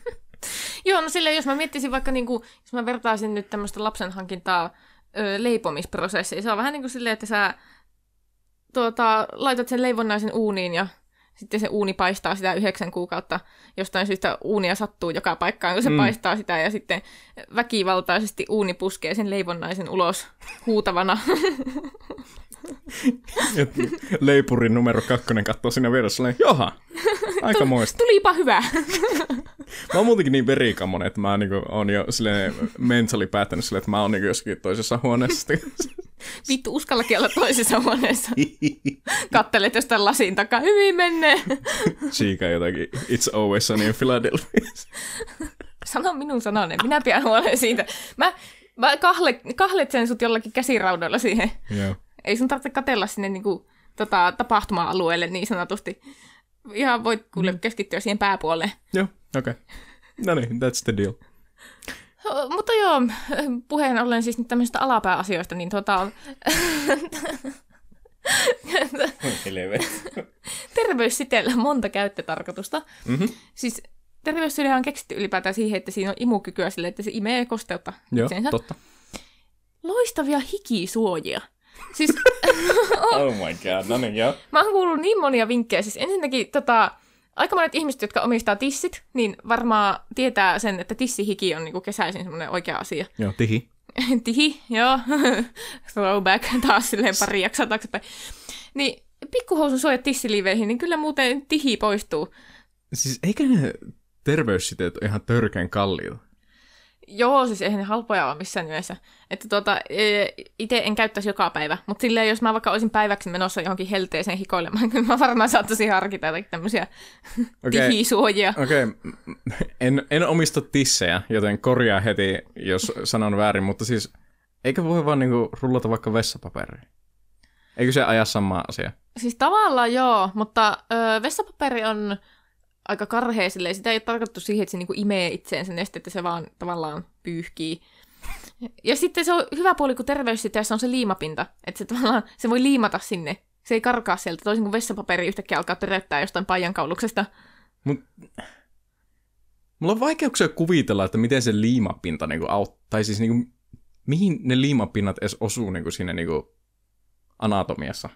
Joo, no silleen, jos mä miettisin vaikka, niin kuin, jos mä vertaisin nyt tämmöistä lapsenhankintaa ö, leipomisprosessiin, se on vähän niin kuin silleen, että sä tuota, laitat sen leivonnaisen uuniin ja sitten se uuni paistaa sitä yhdeksän kuukautta. Jostain syystä uunia sattuu joka paikkaan, kun se mm. paistaa sitä, ja sitten väkivaltaisesti uuni puskee sen leivonnaisen ulos huutavana. leipurin numero kakkonen katsoo siinä vieressä, niin joha, aika moista. Tulipa hyvä. mä oon muutenkin niin verikammonen, että mä niinku jo silleen mentally päättänyt silleen, että mä oon niinku jossakin toisessa huoneessa. Vittu, uskallakin olla toisessa huoneessa. Kattelet jostain lasin takaa, hyvin menee. Siika jotakin, it's always sunny in Philadelphia. Sano minun sananen, minä pidän huolen siitä. Mä, mä kahle, kahletsen sut jollakin käsiraudoilla siihen. Joo. Ei sun tarvitse katella sinne niinku, tota, tapahtuma-alueelle niin sanotusti. Ihan voit kuule mm. keskittyä siihen pääpuoleen. Joo, okei. Okay. No niin, that's the deal. Mutta joo, puheen ollen siis nyt tämmöisistä alapääasioista, niin tota... Terveyssiteellä monta käyttötarkoitusta. Mm-hmm. Siis terveyssiteellä on keksitty ylipäätään siihen, että siinä on imukykyä sille, että se imee kosteutta Joo, itseensä. totta. Loistavia hikisuojia. Siis, oh my god, no niin joo. Mä oon kuullut niin monia vinkkejä. Siis ensinnäkin tota, aika monet ihmiset, jotka omistaa tissit, niin varmaan tietää sen, että tissihiki on niinku kesäisin semmoinen oikea asia. Joo, tihi. tihi, joo. Throwback taas silleen pari jaksoa taaksepäin. Niin pikkuhousun suojat tissiliiveihin, niin kyllä muuten tihi poistuu. Siis eikä ne terveyssiteet ole ihan törkeän kalliita? Joo, siis eihän ne halpoja ole missään nimessä. Että tuota, itse en käyttäisi joka päivä, mutta silleen, jos mä vaikka olisin päiväksi menossa johonkin helteeseen hikoilemaan, niin mä varmaan saattaisin harkita jotakin tämmöisiä okay. tihisuojia. Okei, okay. en, en omista tissejä, joten korjaa heti, jos sanon väärin, mutta siis eikö voi vaan niinku rullata vaikka vessapaperia? Eikö se aja sama asia? Siis tavallaan joo, mutta ö, vessapaperi on aika karhea silleen. Sitä ei ole tarkoitettu siihen, että se niinku imee itseen sen että se vaan tavallaan pyyhkii. Ja sitten se on hyvä puoli, kun terveyssiteessä on se liimapinta. Että se tavallaan, se voi liimata sinne. Se ei karkaa sieltä, toisin kuin vessapaperi yhtäkkiä alkaa töröttää jostain paijankauluksesta. Mut... Mulla on vaikeuksia kuvitella, että miten se liimapinta niinku auttaa, tai siis niinku, mihin ne liimapinnat edes osuu niinku siinä niinku anatomiassa.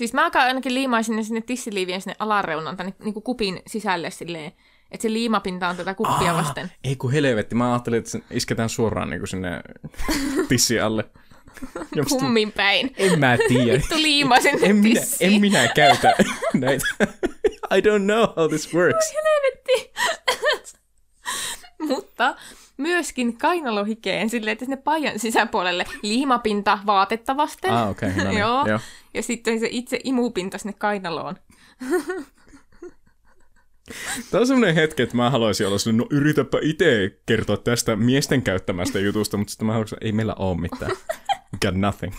Siis mä ainakin liimaisin ne sinne tissiliivien sinne alareunan tänne niin kuin kupin sisälle silleen, että se liimapinta on tätä kuppia Aa, vasten. Ei kun helvetti, mä ajattelin, että isketään suoraan niin kuin sinne tissi alle. Kummin päin. En mä tiedä. Vittu liimaisen en, en, minä, en minä käytä näitä. I don't know how this works. helvetti. Mutta myöskin kainalohikeen silleen, että sinne paijan sisäpuolelle liimapinta vaatetta vasten. Ah. Okay, no niin, joo. joo. Ja sitten se itse imupinta sinne kainaloon. Tämä on semmoinen hetki, että mä haluaisin olla sellainen, no yritäpä itse kertoa tästä miesten käyttämästä jutusta, mutta sitten mä haluaisin, ei meillä ole mitään. Got nothing.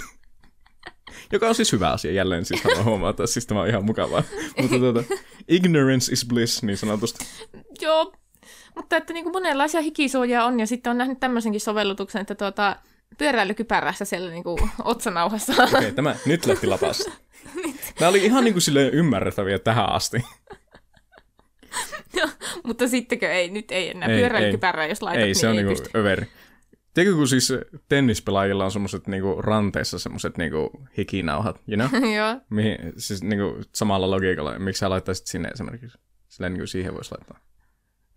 Joka on siis hyvä asia, jälleen siis haluan huomata, siis tämä on ihan mukavaa. Mutta tuota, ignorance is bliss, niin sanotusti. Joo, mutta että niin kuin monenlaisia hikisuojia on, ja sitten on nähnyt tämmöisenkin sovellutuksen, että tuota, pyöräilykypärässä siellä niin kuin otsanauhassa. Okei, okay, tämä nyt lähti lapasta. Nämä oli ihan niin kuin silleen ymmärrettäviä tähän asti. no, mutta sittenkö ei, nyt ei enää pyöräilykypärää, jos laitat, Ei, niin se on ei niinku överi. Tiedätkö, kun siis tennispelaajilla on semmoiset niinku ranteissa semmoiset niinku hikinauhat, you know? Joo. Mihin, siis niinku samalla logiikalla, miksi sä laittaisit sinne esimerkiksi? Silleen niinku siihen voisi laittaa.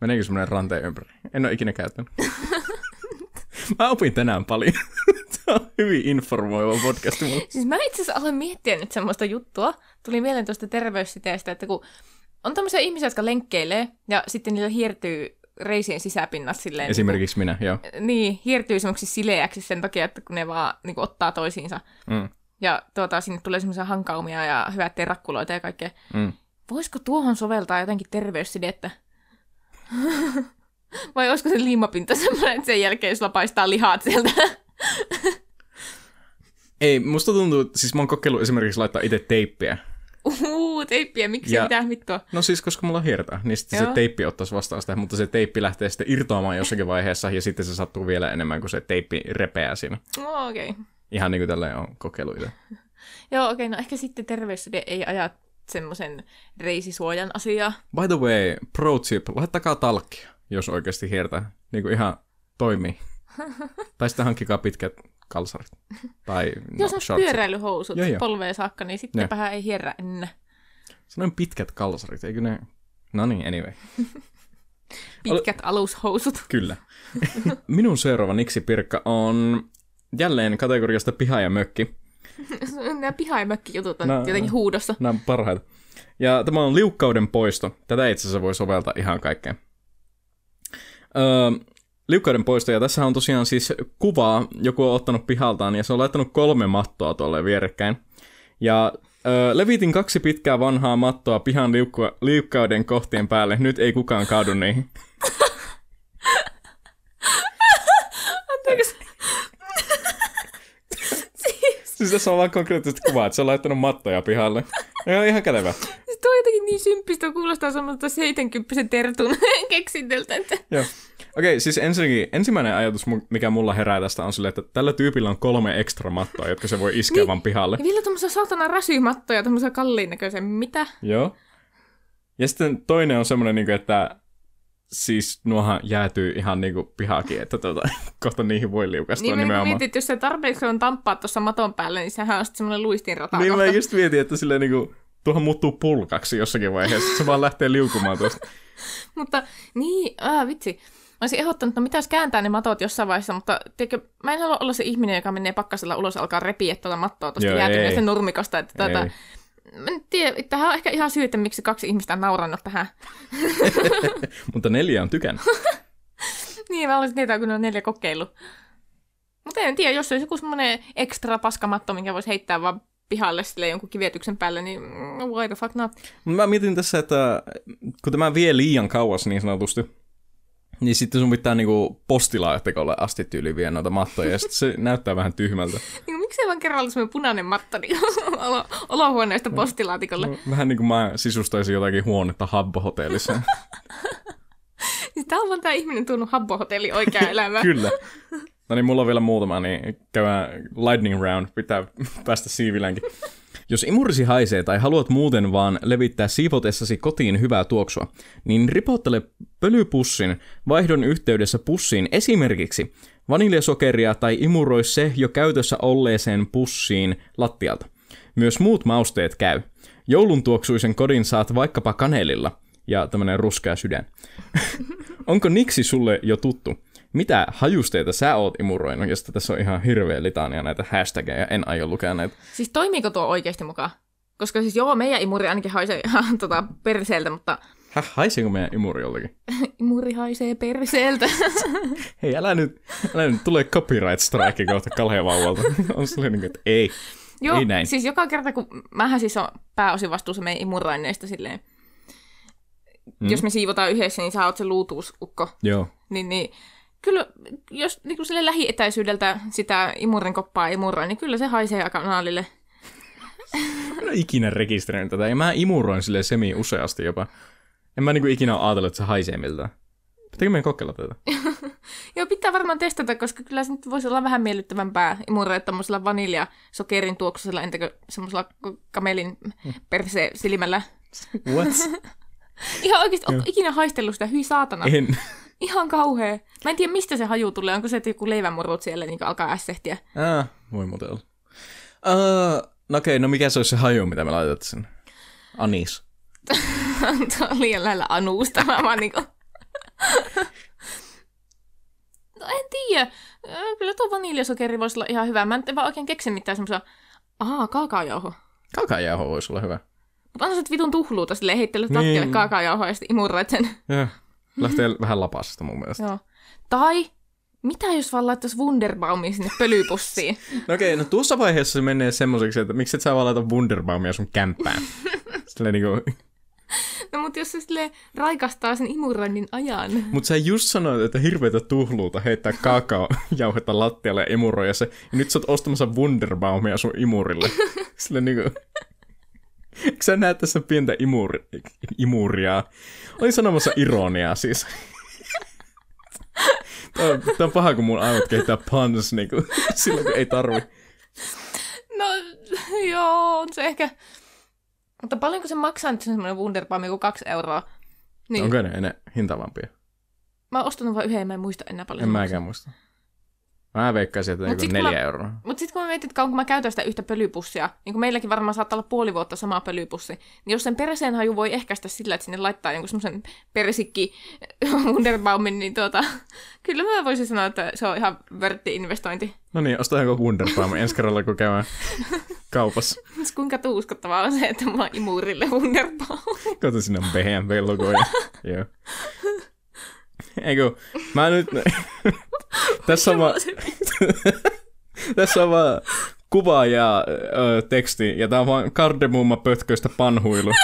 Meneekö semmoinen ranteen ympäri? En ole ikinä käyttänyt. Mä opin tänään paljon. Tämä on hyvin informoiva podcast. Siis mä itse asiassa aloin miettiä nyt semmoista juttua. Tuli mieleen tuosta terveyssiteestä, että kun on tämmöisiä ihmisiä, jotka lenkkeilee ja sitten niillä hiertyy reisien sisäpinnat silleen... Esimerkiksi niin minä, joo. Niin, hiertyy semmoiksi sileäksi sen takia, että kun ne vaan niin kuin, ottaa toisiinsa. Mm. Ja tuota, sinne tulee semmoisia hankaumia ja hyvät terakkuloita ja kaikkea. Mm. Voisiko tuohon soveltaa jotenkin terveyssidettä? Vai olisiko se liimapinta semmoinen, että sen jälkeen sulla paistaa lihat sieltä? Ei, musta tuntuu, siis mä oon kokeillut esimerkiksi laittaa itse teippiä. Uhu, teippiä, miksi ja, mitä vittua? No siis, koska mulla on hiertä, niin sitten Joo. se teippi ottaisi vastaan sitä, mutta se teippi lähtee sitten irtoamaan jossakin vaiheessa, ja sitten se sattuu vielä enemmän, kuin se teippi repeää siinä. Oh, okei. Okay. Ihan niin kuin tälleen on kokeiluita. Joo, okei, okay, no ehkä sitten terveyssude ei aja semmoisen reisisuojan asiaa. By the way, pro tip, laittakaa talkkia jos oikeasti hiertää niin kuin ihan toimii. tai sitten hankkikaa pitkät kalsarit. Tai no, jos on shortsit. pyöräilyhousut joo, joo. polveen saakka, niin sittenpähän ei hierrä enää. Sanoin pitkät kalsarit, eikö ne... No niin, anyway. Pitkät Ol... alushousut. Kyllä. Minun seuraava Niksi-pirkka on jälleen kategoriasta piha ja mökki. Nämä piha- ja mökki-jutut on Nää, jotenkin huudossa. Nämä on parhaita. Ja tämä on liukkauden poisto. Tätä itse asiassa voi soveltaa ihan kaikkeen. Öö, liukkauden poisto, ja tässä on tosiaan siis kuvaa, joku on ottanut pihaltaan, ja se on laittanut kolme mattoa tuolle vierekkäin. Ja öö, levitin kaksi pitkää vanhaa mattoa pihan liukka- liukkauden kohtien päälle, nyt ei kukaan kaadu niihin. siis tässä on vaan konkreettisesti kuvaa, että se on laittanut mattoja pihalle. Ja ihan kätevä. Siis tuo jotenkin niin symppistä, kuulostaa semmoista 70 tertun keksintöltä. Että... Joo. Okei, okay, siis ensinnäkin, ensimmäinen ajatus, mikä mulla herää tästä on silleen, että tällä tyypillä on kolme ekstra mattoa, jotka se voi iskeä niin, vaan pihalle. Ja vielä tuommoisia saatana räsymattoja, tuommoisia kalliin näköisen, mitä? Joo. Ja sitten toinen on semmoinen, niinku, että siis nuohan jäätyy ihan niinku pihakin, että tuota, kohta niihin voi liukastua niin, nimenomaan. Niin, että jos se tarpeeksi on tamppaa tuossa maton päälle, niin sehän on sitten semmoinen luistinrata. Niin, kohta. mä just mietin, että silleen niinku, tuohon muuttuu pulkaksi jossakin vaiheessa, se vaan lähtee liukumaan tuosta. Mutta niin, ah, vitsi. Mä olisin ehdottanut, että no mitäs kääntää ne matot jossain vaiheessa, mutta tiedätkö, mä en halua olla se ihminen, joka menee pakkasella ulos alkaa repiä tuota mattoa tuosta jäätyneestä nurmikosta, että tuota, Mä en tiedä, tähän on ehkä ihan syy, että miksi kaksi ihmistä on naurannut tähän. Mutta neljä on tykännyt. niin, mä olisin tietää, kun ne on neljä kokeillut. Mutta en tiedä, jos olisi joku semmoinen ekstra paskamatto, minkä voisi heittää vaan pihalle sille jonkun kivetyksen päälle, niin why the fuck not? Mä mietin tässä, että kun tämä vie liian kauas niin sanotusti, niin sitten sun pitää niinku postilaatikolle asti tyyli vie noita mattoja, ja sitten se näyttää vähän tyhmältä. Niin, miksei vaan kerralla semmoinen punainen matto niin olo, olohuoneesta postilaatikolle? No, vähän niin kuin mä sisustaisin jotakin huonetta Habbo-hotellissa. Siis tää on vaan tää ihminen tuonut Habbo-hotelli oikea elämään. Kyllä. No niin, mulla on vielä muutama, niin käydään lightning round, pitää päästä siivilänkin. Jos imurisi haisee tai haluat muuten vaan levittää siivotessasi kotiin hyvää tuoksua, niin ripottele pölypussin vaihdon yhteydessä pussiin esimerkiksi vaniljasokeria tai imuroi se jo käytössä olleeseen pussiin lattialta. Myös muut mausteet käy. Joulun tuoksuisen kodin saat vaikkapa kanelilla ja tämmönen ruskea sydän. Onko Niksi sulle jo tuttu? Mitä hajusteita sä oot imuroinut, josta tässä on ihan hirveä litania näitä hashtageja, en aio lukea näitä. Siis toimiiko tuo oikeasti mukaan? Koska siis joo, meidän imuri ainakin haisee ihan tota, perseeltä, mutta Häh, haiseeko meidän imuri jollakin? imuri haisee perseeltä. Hei, älä nyt, älä nyt tule copyright strike kohta kalhevauvalta. on sellainen, niin kuin, että ei, joo, ei näin. siis joka kerta, kun mähän siis on pääosin vastuussa meidän imuraineista silleen, mm. jos me siivotaan yhdessä, niin sä oot se luutuusukko. Joo. Niin, niin kyllä, jos niin kuin sille lähietäisyydeltä sitä imurin koppaa imuroin, niin kyllä se haisee kanaalille. Mä en ikinä rekisteröinyt tätä, ja mä imuroin sille semi useasti jopa. En mä niinku ikinä ole ajatellut, että se haisee miltään. Pitääkö meidän kokeilla tätä? Joo, pitää varmaan testata, koska kyllä se nyt voisi olla vähän miellyttävämpää imuroida tämmöisellä vaniljasokerin tuoksuisella, entäkö semmoisella kamelin perse silmällä. What? Ihan oikeasti, onko ikinä haistellut sitä? Hyi saatana. En. Ihan kauhea. Mä en tiedä, mistä se haju tulee. Onko se, että joku leivänmurut siellä niin alkaa ässehtiä? Ah, voi muuten olla. Uh, no okei, okay, no mikä se olisi se haju, mitä me laitetaan sinne? Anis. Tuo on liian lähellä anuusta. Mä vaan niinku... no en tiedä. Kyllä tuo vaniljasokeri voisi olla ihan hyvä. Mä en vaan oikein keksi mitään semmoisia... Ahaa, kaakaojauho. Kaakajauho voisi olla hyvä. Mutta on se vitun tuhluuta silleen heittelyt Niin. kaakaojauhoa ja sitten imuroit sen. Ja, lähtee vähän lapasta mun mielestä. Joo. Tai mitä jos vaan laittaisi Wunderbaumin sinne pölypussiin? No okei, no tuossa vaiheessa se menee semmoiseksi, että miksi et sä vaan laita Wunderbaumia sun kämppään? Silleen niinku... No mutta jos se silleen raikastaa sen imuroinnin ajan. Mut sä just sanoit, että hirveätä tuhluuta heittää kaakaojauhetta lattialle ja imuroida se. Ja nyt sä oot ostamassa Wunderbaumia sun imurille. Silleen niinku... Eikö sä näe tässä pientä imuri, imuria? Olin sanomassa ironiaa siis. Tämä on, tää on paha, kun mun aivot kehittää puns niinku, silloin, kun ei tarvi. No joo, on se ehkä... Mutta paljonko se maksaa nyt semmoinen Wunderbaum, joku kaksi euroa? Niin. Onko ne enää hintavampia? Mä oon ostanut vain yhden, mä en muista enää paljon. En mäkään muista. Mä veikkaisin, että Mut niinku kun neljä mä- euroa. Mutta sitten kun mä mietin, että kauanko mä käytän sitä yhtä pölypussia, niin kuin meilläkin varmaan saattaa olla puoli vuotta sama pölypussi, niin jos sen perseen haju voi ehkäistä sillä, että sinne laittaa jonkun semmoisen persikki Wunderbaumin, niin tuota, kyllä mä voisin sanoa, että se on ihan vörtti investointi. No niin, ostaa joku Wunderbaum ensi kerralla, kun käydään kaupassa. Kuinka uskottavaa on se, että mulla on imurille Wunderbaum. Kato, sinne on BMW-logo. Ja, joo. Eikö, mä nyt... tässä on vaan... tässä on vaan kuva ja ö, teksti, ja tää on vaan kardemumma pötköistä panhuilu.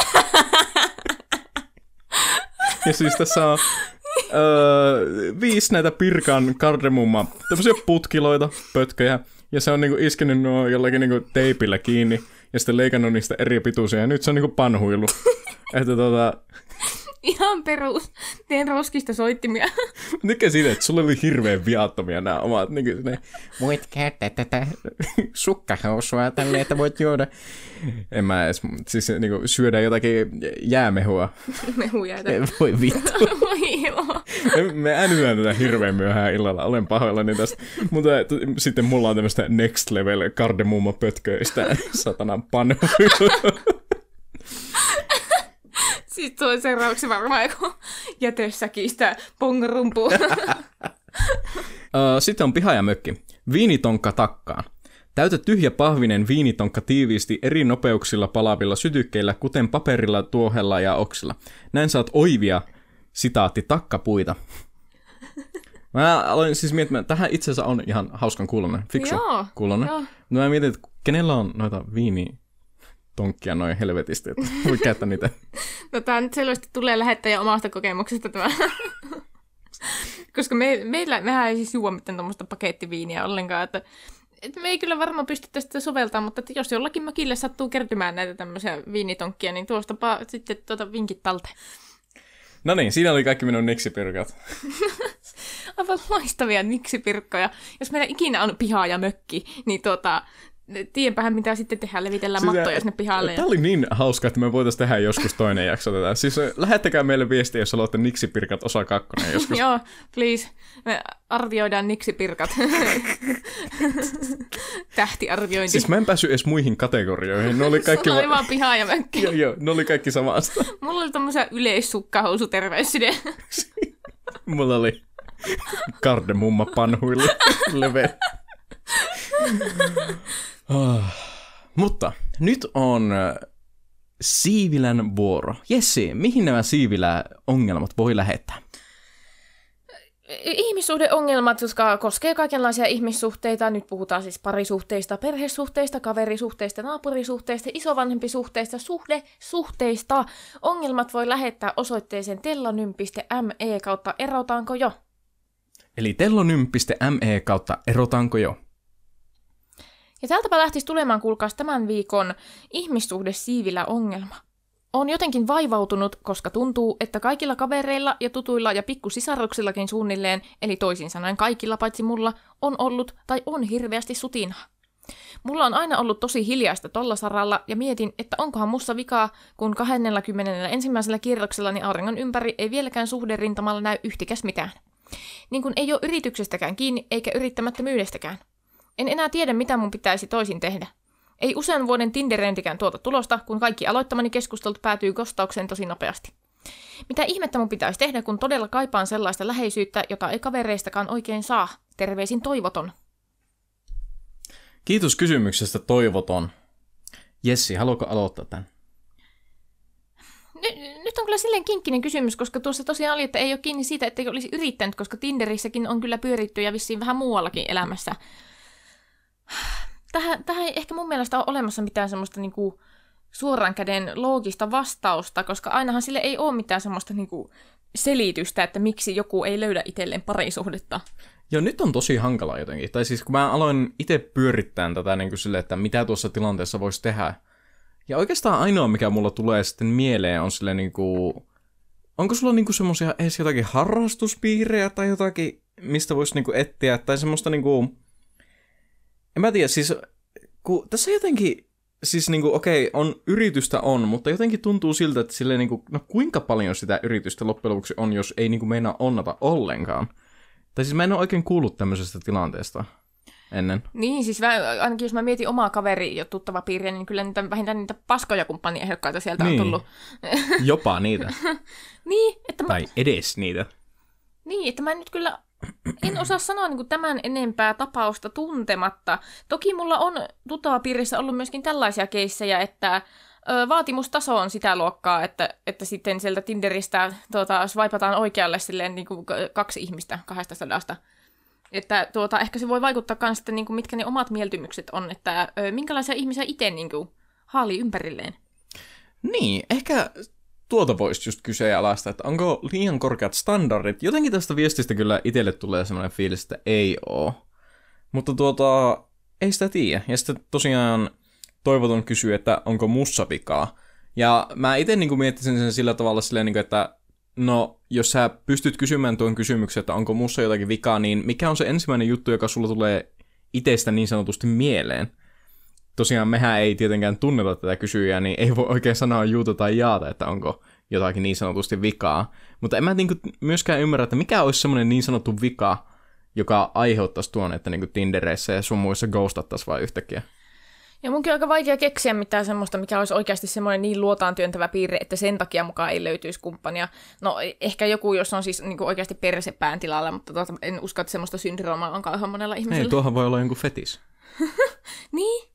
ja siis tässä on öö, viisi näitä pirkan kardemumma, tämmöisiä putkiloita, pötköjä, ja se on niinku iskenyt nuo jollakin niinku teipillä kiinni, ja sitten leikannut niistä eri pituisia, ja nyt se on niinku panhuilu. Että tota, Ihan perus. Teen roskista soittimia. Mikä siitä, että sulla oli hirveän viattomia nämä omat, niin kuin ne, voit käyttää tätä sukkahousua tälleen, että voit juoda. En mä edes, siis niin kuin, syödä jotakin jäämehua. Ei Voi vittu. Voi ilo. Me- äänytään tätä hirveän myöhään illalla, olen pahoillani tästä. Mutta t- sitten mulla on tämmöistä next level kardemumma pötköistä, satanan panu. Siis tuo seuraavaksi varmaan joku jätesäkistä pongarumpu. Ö, Sitten on piha ja mökki. Viinitonkka takkaan. Täytä tyhjä pahvinen viinitonkka tiiviisti eri nopeuksilla palavilla sytykkeillä, kuten paperilla, tuohella ja oksilla. Näin saat oivia, sitaatti, takkapuita. Mä aloin siis miettimään, tähän itse asiassa on ihan hauskan kuulonen, fiksu Joo, kuulonen. Mutta mä mietin, että kenellä on noita viinitonkkia noin helvetisti, että voi käyttää niitä. No tämä nyt selvästi tulee lähettäjä omasta kokemuksesta tämä. Koska me, meillä, mehän ei siis juo mitään tuommoista pakettiviiniä ollenkaan, että, että me ei kyllä varmaan pystytä sitä soveltamaan, mutta että jos jollakin mökille sattuu kertymään näitä tämmöisiä viinitonkkia, niin tuostapa sitten tuota vinkit talteen. No niin, siinä oli kaikki minun niksipirkat. Aivan loistavia niksipirkkoja. Jos meillä ikinä on piha ja mökki, niin tuota, tiedänpähän mitä sitten tehdään, levitellään Siis, mattoja sinne pihalle. Tämä Ja... oli niin hauska, että me voitaisiin tehdä joskus toinen jakso tätä. Siis ö, lähettäkää meille viestiä, jos haluatte niksipirkat osa kakkonen joskus. Joo, please. Me arvioidaan niksipirkat. Tähtiarviointi. Siis mä en päässyt edes muihin kategorioihin. Ne oli kaikki... Sulla oli vaan piha ja mökki. Joo, joo, ne oli kaikki samasta. Mulla oli tommosia yleissukkahousu terveysside. Mulla oli kardemumma panhuille leve. Ah. Mutta nyt on äh, Siivilän vuoro. Jessi, mihin nämä Siivilä-ongelmat voi lähettää? Ihmissuhdeongelmat, jotka koskee kaikenlaisia ihmissuhteita. Nyt puhutaan siis parisuhteista, perhesuhteista, kaverisuhteista, naapurisuhteista, isovanhempisuhteista, suhdesuhteista. Ongelmat voi lähettää osoitteeseen tellanym.me kautta erotaanko jo. Eli tellonym.me kautta erotaanko jo? Ja täältäpä lähtisi tulemaan, kuulkaas, tämän viikon ihmissuhde siivillä ongelma. On jotenkin vaivautunut, koska tuntuu, että kaikilla kavereilla ja tutuilla ja pikkusisaruksillakin suunnilleen, eli toisin sanoen kaikilla paitsi mulla, on ollut tai on hirveästi sutinaa. Mulla on aina ollut tosi hiljaista tolla saralla ja mietin, että onkohan mussa vikaa, kun 20 ensimmäisellä kierroksellani auringon ympäri ei vieläkään suhderintamalla näy yhtikäs mitään. Niin kuin ei ole yrityksestäkään kiinni eikä yrittämättömyydestäkään. En enää tiedä, mitä mun pitäisi toisin tehdä. Ei usean vuoden Tinderentikään tuota tulosta, kun kaikki aloittamani keskustelut päätyy kostaukseen tosi nopeasti. Mitä ihmettä mun pitäisi tehdä, kun todella kaipaan sellaista läheisyyttä, jota ei kavereistakaan oikein saa? Terveisin toivoton. Kiitos kysymyksestä, toivoton. Jessi, haluatko aloittaa tämän? Nyt on kyllä silleen kinkkinen kysymys, koska tuossa tosiaan oli, että ei ole kiinni siitä, että olisi yrittänyt, koska Tinderissäkin on kyllä pyöritty ja vissiin vähän muuallakin elämässä. Tähän, tähän ei ehkä mun mielestä ole olemassa mitään semmoista niinku suoran käden loogista vastausta, koska ainahan sille ei ole mitään semmoista niinku selitystä, että miksi joku ei löydä itselleen parisuhdetta. Joo, nyt on tosi hankala jotenkin. Tai siis kun mä aloin itse pyörittämään tätä niin kuin sille, että mitä tuossa tilanteessa voisi tehdä. Ja oikeastaan ainoa, mikä mulla tulee sitten mieleen, on sille niin kuin... Onko sulla niin kuin semmoisia edes jotakin harrastuspiirejä tai jotakin, mistä voisi niin kuin etsiä? Tai semmoista niin kuin... En mä tiedä, siis kun tässä jotenkin... Siis niinku, okei, on, yritystä on, mutta jotenkin tuntuu siltä, että silleen niinku, no kuinka paljon sitä yritystä loppujen lopuksi on, jos ei niinku meinaa onnata ollenkaan. Tai siis mä en ole oikein kuullut tämmöisestä tilanteesta ennen. Niin, siis mä, ainakin jos mä mietin omaa kaveri ja tuttava piiriä, niin kyllä niitä, vähintään niitä paskoja kumppaniehdokkaita sieltä Niin. on tullut. Jopa niitä. Niin, että mä, tai edes niitä. niin, että mä nyt kyllä en osaa sanoa niin tämän enempää tapausta tuntematta. Toki mulla on tuttava piirissä ollut myöskin tällaisia keissejä, että vaatimustaso on sitä luokkaa, että, että sitten sieltä Tinderistä tuota, swipataan oikealle silleen niin kuin kaksi ihmistä kahdesta sadasta. Että tuota, ehkä se voi vaikuttaa myös, että niin kuin, mitkä ne omat mieltymykset on, että minkälaisia ihmisiä itse niin kuin, haalii ympärilleen. Niin, ehkä tuota voisi just kyseenalaista, että onko liian korkeat standardit. Jotenkin tästä viestistä kyllä itselle tulee sellainen fiilis, että ei oo. Mutta tuota, ei sitä tiedä. Ja sitten tosiaan toivoton kysyy, että onko mussa vikaa. Ja mä itse niin miettisin sen sillä tavalla silleen, niin kuin, että no, jos sä pystyt kysymään tuon kysymyksen, että onko mussa jotakin vikaa, niin mikä on se ensimmäinen juttu, joka sulla tulee itsestä niin sanotusti mieleen? Tosiaan mehän ei tietenkään tunneta tätä kysyjää, niin ei voi oikein sanoa juuta tai jaata, että onko jotakin niin sanotusti vikaa. Mutta en mä niinku myöskään ymmärrä, että mikä olisi semmoinen niin sanottu vika, joka aiheuttaisi tuon, että niinku Tindereissä ja sun muissa ghostattaisiin vaan yhtäkkiä. Ja munkin on aika vaikea keksiä mitään semmoista, mikä olisi oikeasti semmoinen niin luotaan työntävä piirre, että sen takia mukaan ei löytyisi kumppania. No ehkä joku, jos on siis niin oikeasti persepään tilalla, mutta tuota, en usko, että semmoista syndroomaa on kauhean monella ihmisellä. Ei, tuohon voi olla jonkun fetis. niin.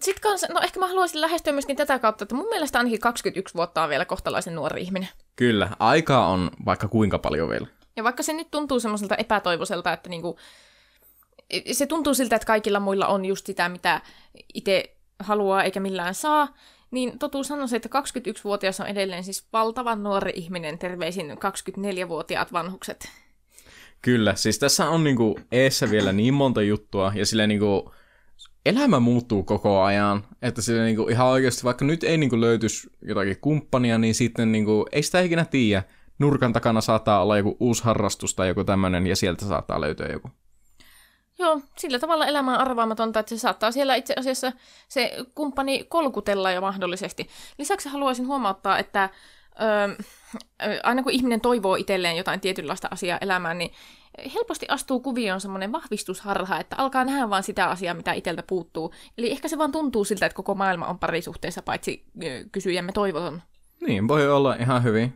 Sitten kans, no ehkä mä haluaisin lähestyä myöskin tätä kautta, että mun mielestä ainakin 21 vuotta on vielä kohtalaisen nuori ihminen. Kyllä, aikaa on vaikka kuinka paljon vielä. Ja vaikka se nyt tuntuu semmoiselta epätoivoiselta, että niinku, se tuntuu siltä, että kaikilla muilla on just sitä, mitä itse haluaa eikä millään saa, niin totuus on se, että 21-vuotias on edelleen siis valtavan nuori ihminen, terveisin 24-vuotiaat vanhukset. Kyllä, siis tässä on niinku eessä vielä niin monta juttua, ja sille niinku elämä muuttuu koko ajan, että sille niinku ihan oikeasti, vaikka nyt ei niinku löytyisi jotakin kumppania, niin sitten niinku, ei sitä ikinä tiedä. Nurkan takana saattaa olla joku uusi harrastus tai joku tämmöinen, ja sieltä saattaa löytyä joku. Joo, sillä tavalla elämä on arvaamatonta, että se saattaa siellä itse asiassa se kumppani kolkutella jo mahdollisesti. Lisäksi haluaisin huomauttaa, että ö, aina kun ihminen toivoo itselleen jotain tietynlaista asiaa elämään, niin helposti astuu kuvioon semmoinen vahvistusharha, että alkaa nähdä vaan sitä asiaa, mitä itseltä puuttuu. Eli ehkä se vaan tuntuu siltä, että koko maailma on parisuhteessa, paitsi kysyjämme toivoton. Niin, voi olla ihan hyvin.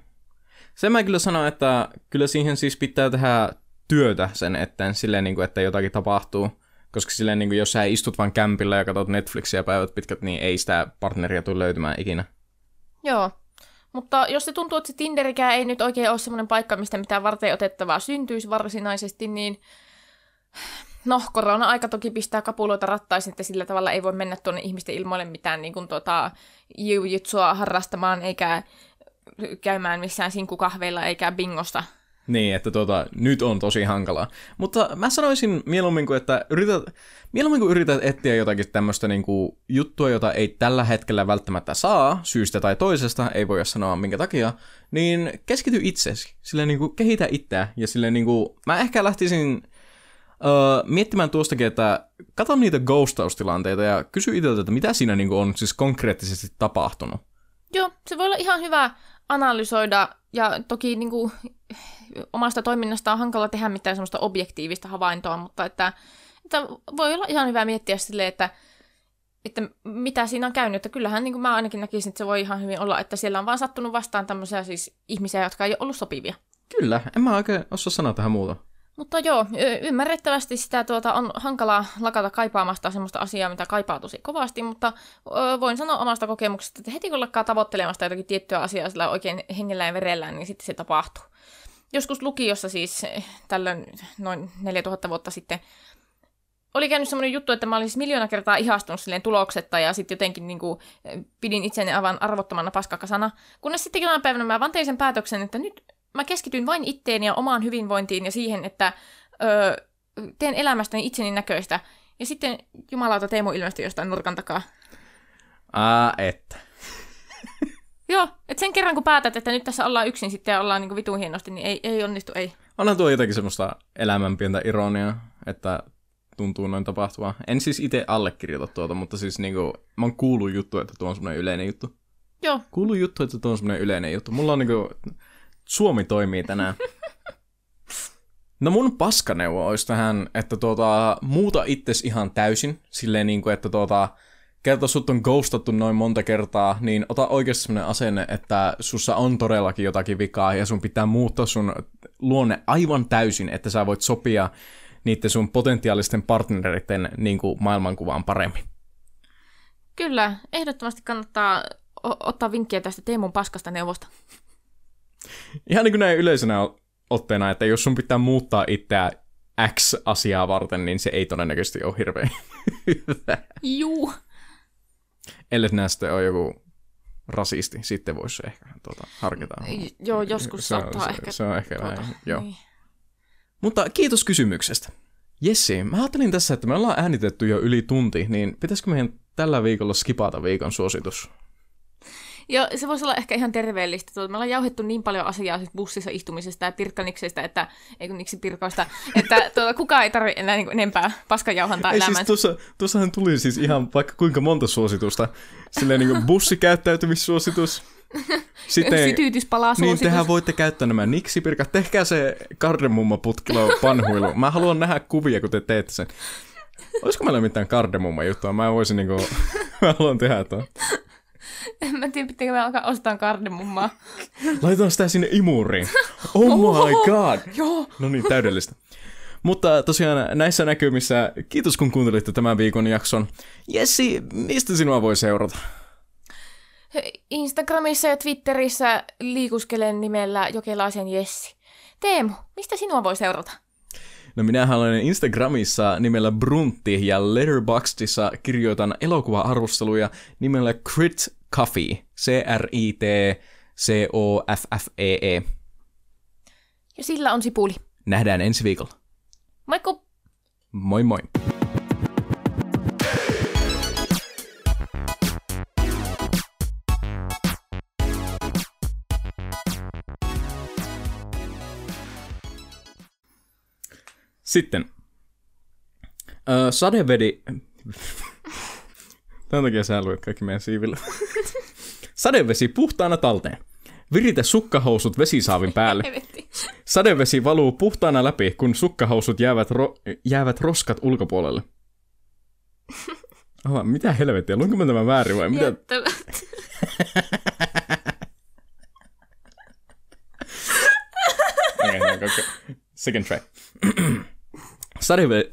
Se mä kyllä sanon, että kyllä siihen siis pitää tehdä työtä sen eteen, silleen, niin kuin, että jotakin tapahtuu. Koska silleen, niin kuin, jos sä istut vain kämpillä ja katsot Netflixiä päivät pitkät, niin ei sitä partneria tule löytymään ikinä. Joo, mutta jos se tuntuu, että se Tinderikään ei nyt oikein ole semmoinen paikka, mistä mitään varten otettavaa syntyisi varsinaisesti, niin no, korona-aika toki pistää kapuloita rattaisiin, että sillä tavalla ei voi mennä tuonne ihmisten ilmoille mitään niin kuin, tota, jiu-jitsua harrastamaan, eikä käymään missään sinkukahveilla, eikä bingosta niin, että tuota, nyt on tosi hankalaa. Mutta mä sanoisin mieluummin kuin, että yrität, mieluummin kuin yrität etsiä jotakin tämmöistä niin kuin, juttua, jota ei tällä hetkellä välttämättä saa, syystä tai toisesta, ei voi sanoa minkä takia, niin keskity itsesi, sille niin kuin, kehitä itseä, ja sille niin kuin, mä ehkä lähtisin Uh, miettimään tuostakin, että katso niitä ghostaustilanteita ja kysy itseltä, että mitä siinä niin kuin, on siis konkreettisesti tapahtunut. Joo, se voi olla ihan hyvä analysoida ja toki niin kuin, omasta toiminnasta on hankala tehdä mitään semmoista objektiivista havaintoa, mutta että, että voi olla ihan hyvä miettiä silleen, että, että mitä siinä on käynyt. Että kyllähän niin kuin mä ainakin näkisin, että se voi ihan hyvin olla, että siellä on vaan sattunut vastaan tämmöisiä siis ihmisiä, jotka ei ole ollut sopivia. Kyllä, en mä oikein osaa sanoa tähän muuta. Mutta joo, ymmärrettävästi sitä tuota, on hankalaa lakata kaipaamasta sellaista asiaa, mitä kaipaa tosi kovasti, mutta ö, voin sanoa omasta kokemuksesta, että heti kun lakkaa tavoittelemasta jotakin tiettyä asiaa sillä oikein hengellä ja verellä, niin sitten se tapahtuu. Joskus lukiossa siis tällöin noin 4000 vuotta sitten oli käynyt semmoinen juttu, että mä olin siis miljoona kertaa ihastunut silleen tuloksetta ja sitten jotenkin niin kuin, pidin itseni aivan arvottomana paskakasana. Kunnes sitten jonain päivänä mä vaan tein sen päätöksen, että nyt mä keskityn vain itteeni ja omaan hyvinvointiin ja siihen, että öö, teen elämästäni itseni näköistä. Ja sitten jumalauta Teemu ilmestyi jostain nurkan takaa. Aa, että. Joo, että sen kerran kun päätät, että nyt tässä ollaan yksin sitten ja ollaan niin vitun hienosti, niin ei, ei onnistu, ei. Onhan tuo jotenkin semmoista elämän pientä ironiaa, että tuntuu noin tapahtuvaa. En siis itse allekirjoita tuota, mutta siis niinku, mä oon kuullut juttu, että tuo on semmoinen yleinen juttu. Joo. Kuuluu juttu, että tuo on semmoinen yleinen juttu. Mulla on niinku, Suomi toimii tänään. No mun paskaneuvo olisi tähän, että tuota, muuta itses ihan täysin, silleen niin kuin, että tuota, kerta sut on ghostattu noin monta kertaa, niin ota oikeasti sellainen asenne, että sussa on todellakin jotakin vikaa ja sun pitää muuttaa sun luonne aivan täysin, että sä voit sopia niiden sun potentiaalisten partnereiden niin kuin maailmankuvaan paremmin. Kyllä, ehdottomasti kannattaa ottaa vinkkiä tästä Teemun paskasta neuvosta. Ihan niin kuin näin yleisenä otteena, että jos sun pitää muuttaa itseä X-asiaa varten, niin se ei todennäköisesti ole hirveän hyvä. Juu. Ellei näistä ole joku rasisti, sitten voisi ehkä tuota, harkita. Joo, joskus se saattaa se, ehkä. Se on ehkä tuota, näin, joo. Niin. Mutta kiitos kysymyksestä. Jessi, mä ajattelin tässä, että me ollaan äänitetty jo yli tunti, niin pitäisikö meidän tällä viikolla skipata viikon suositus? Joo, se voisi olla ehkä ihan terveellistä. Tuota, me ollaan jauhettu niin paljon asiaa siis bussissa istumisesta ja pirkkaniksesta, että, ei kun niksi pirkoista, että tuota, kukaan ei tarvitse enää niin enempää paskanjauhantaa Ei elämään. siis tuossa, tuossahan tuli siis ihan vaikka kuinka monta suositusta. Silleen niin kuin bussikäyttäytymissuositus. Sitten, Sytyytyspala niin tehän voitte käyttää nämä niksipirkat. Tehkää se kardemumma putkilo panhuilu. Mä haluan nähdä kuvia, kun te teette sen. Olisiko meillä mitään kardemumma juttua? Mä voisin niinku... mä haluan tehdä tuon. En mä tiedä, pitääkö me alkaa ostaa kardemummaa. Laitetaan sitä sinne imuriin. Oh my god! Joo. No niin, täydellistä. Mutta tosiaan näissä näkymissä, kiitos kun kuuntelitte tämän viikon jakson. Jessi, mistä sinua voi seurata? Instagramissa ja Twitterissä liikuskelen nimellä Jokelaisen Jessi. Teemu, mistä sinua voi seurata? No minä olen Instagramissa nimellä Bruntti ja Letterboxdissa kirjoitan elokuva-arvosteluja nimellä Crit Coffee. C-R-I-T C-O-F-F-E-E. E Ja sillä on sipuli. Nähdään ensi viikolla. Moikku! Moi moi. Sitten. Öö, sadevedi... Tämän takia sä luet kaikki meidän siivillä. Sadevesi puhtaana talteen. Viritä sukkahousut vesisaavin päälle. Sadevesi valuu puhtaana läpi, kun sukkahousut jäävät, ro- jäävät roskat ulkopuolelle. Oh, mitä helvettiä, luinko mä tämän väärin vai mitä? Jättävät. Okay, okay. Second try. Sadeve-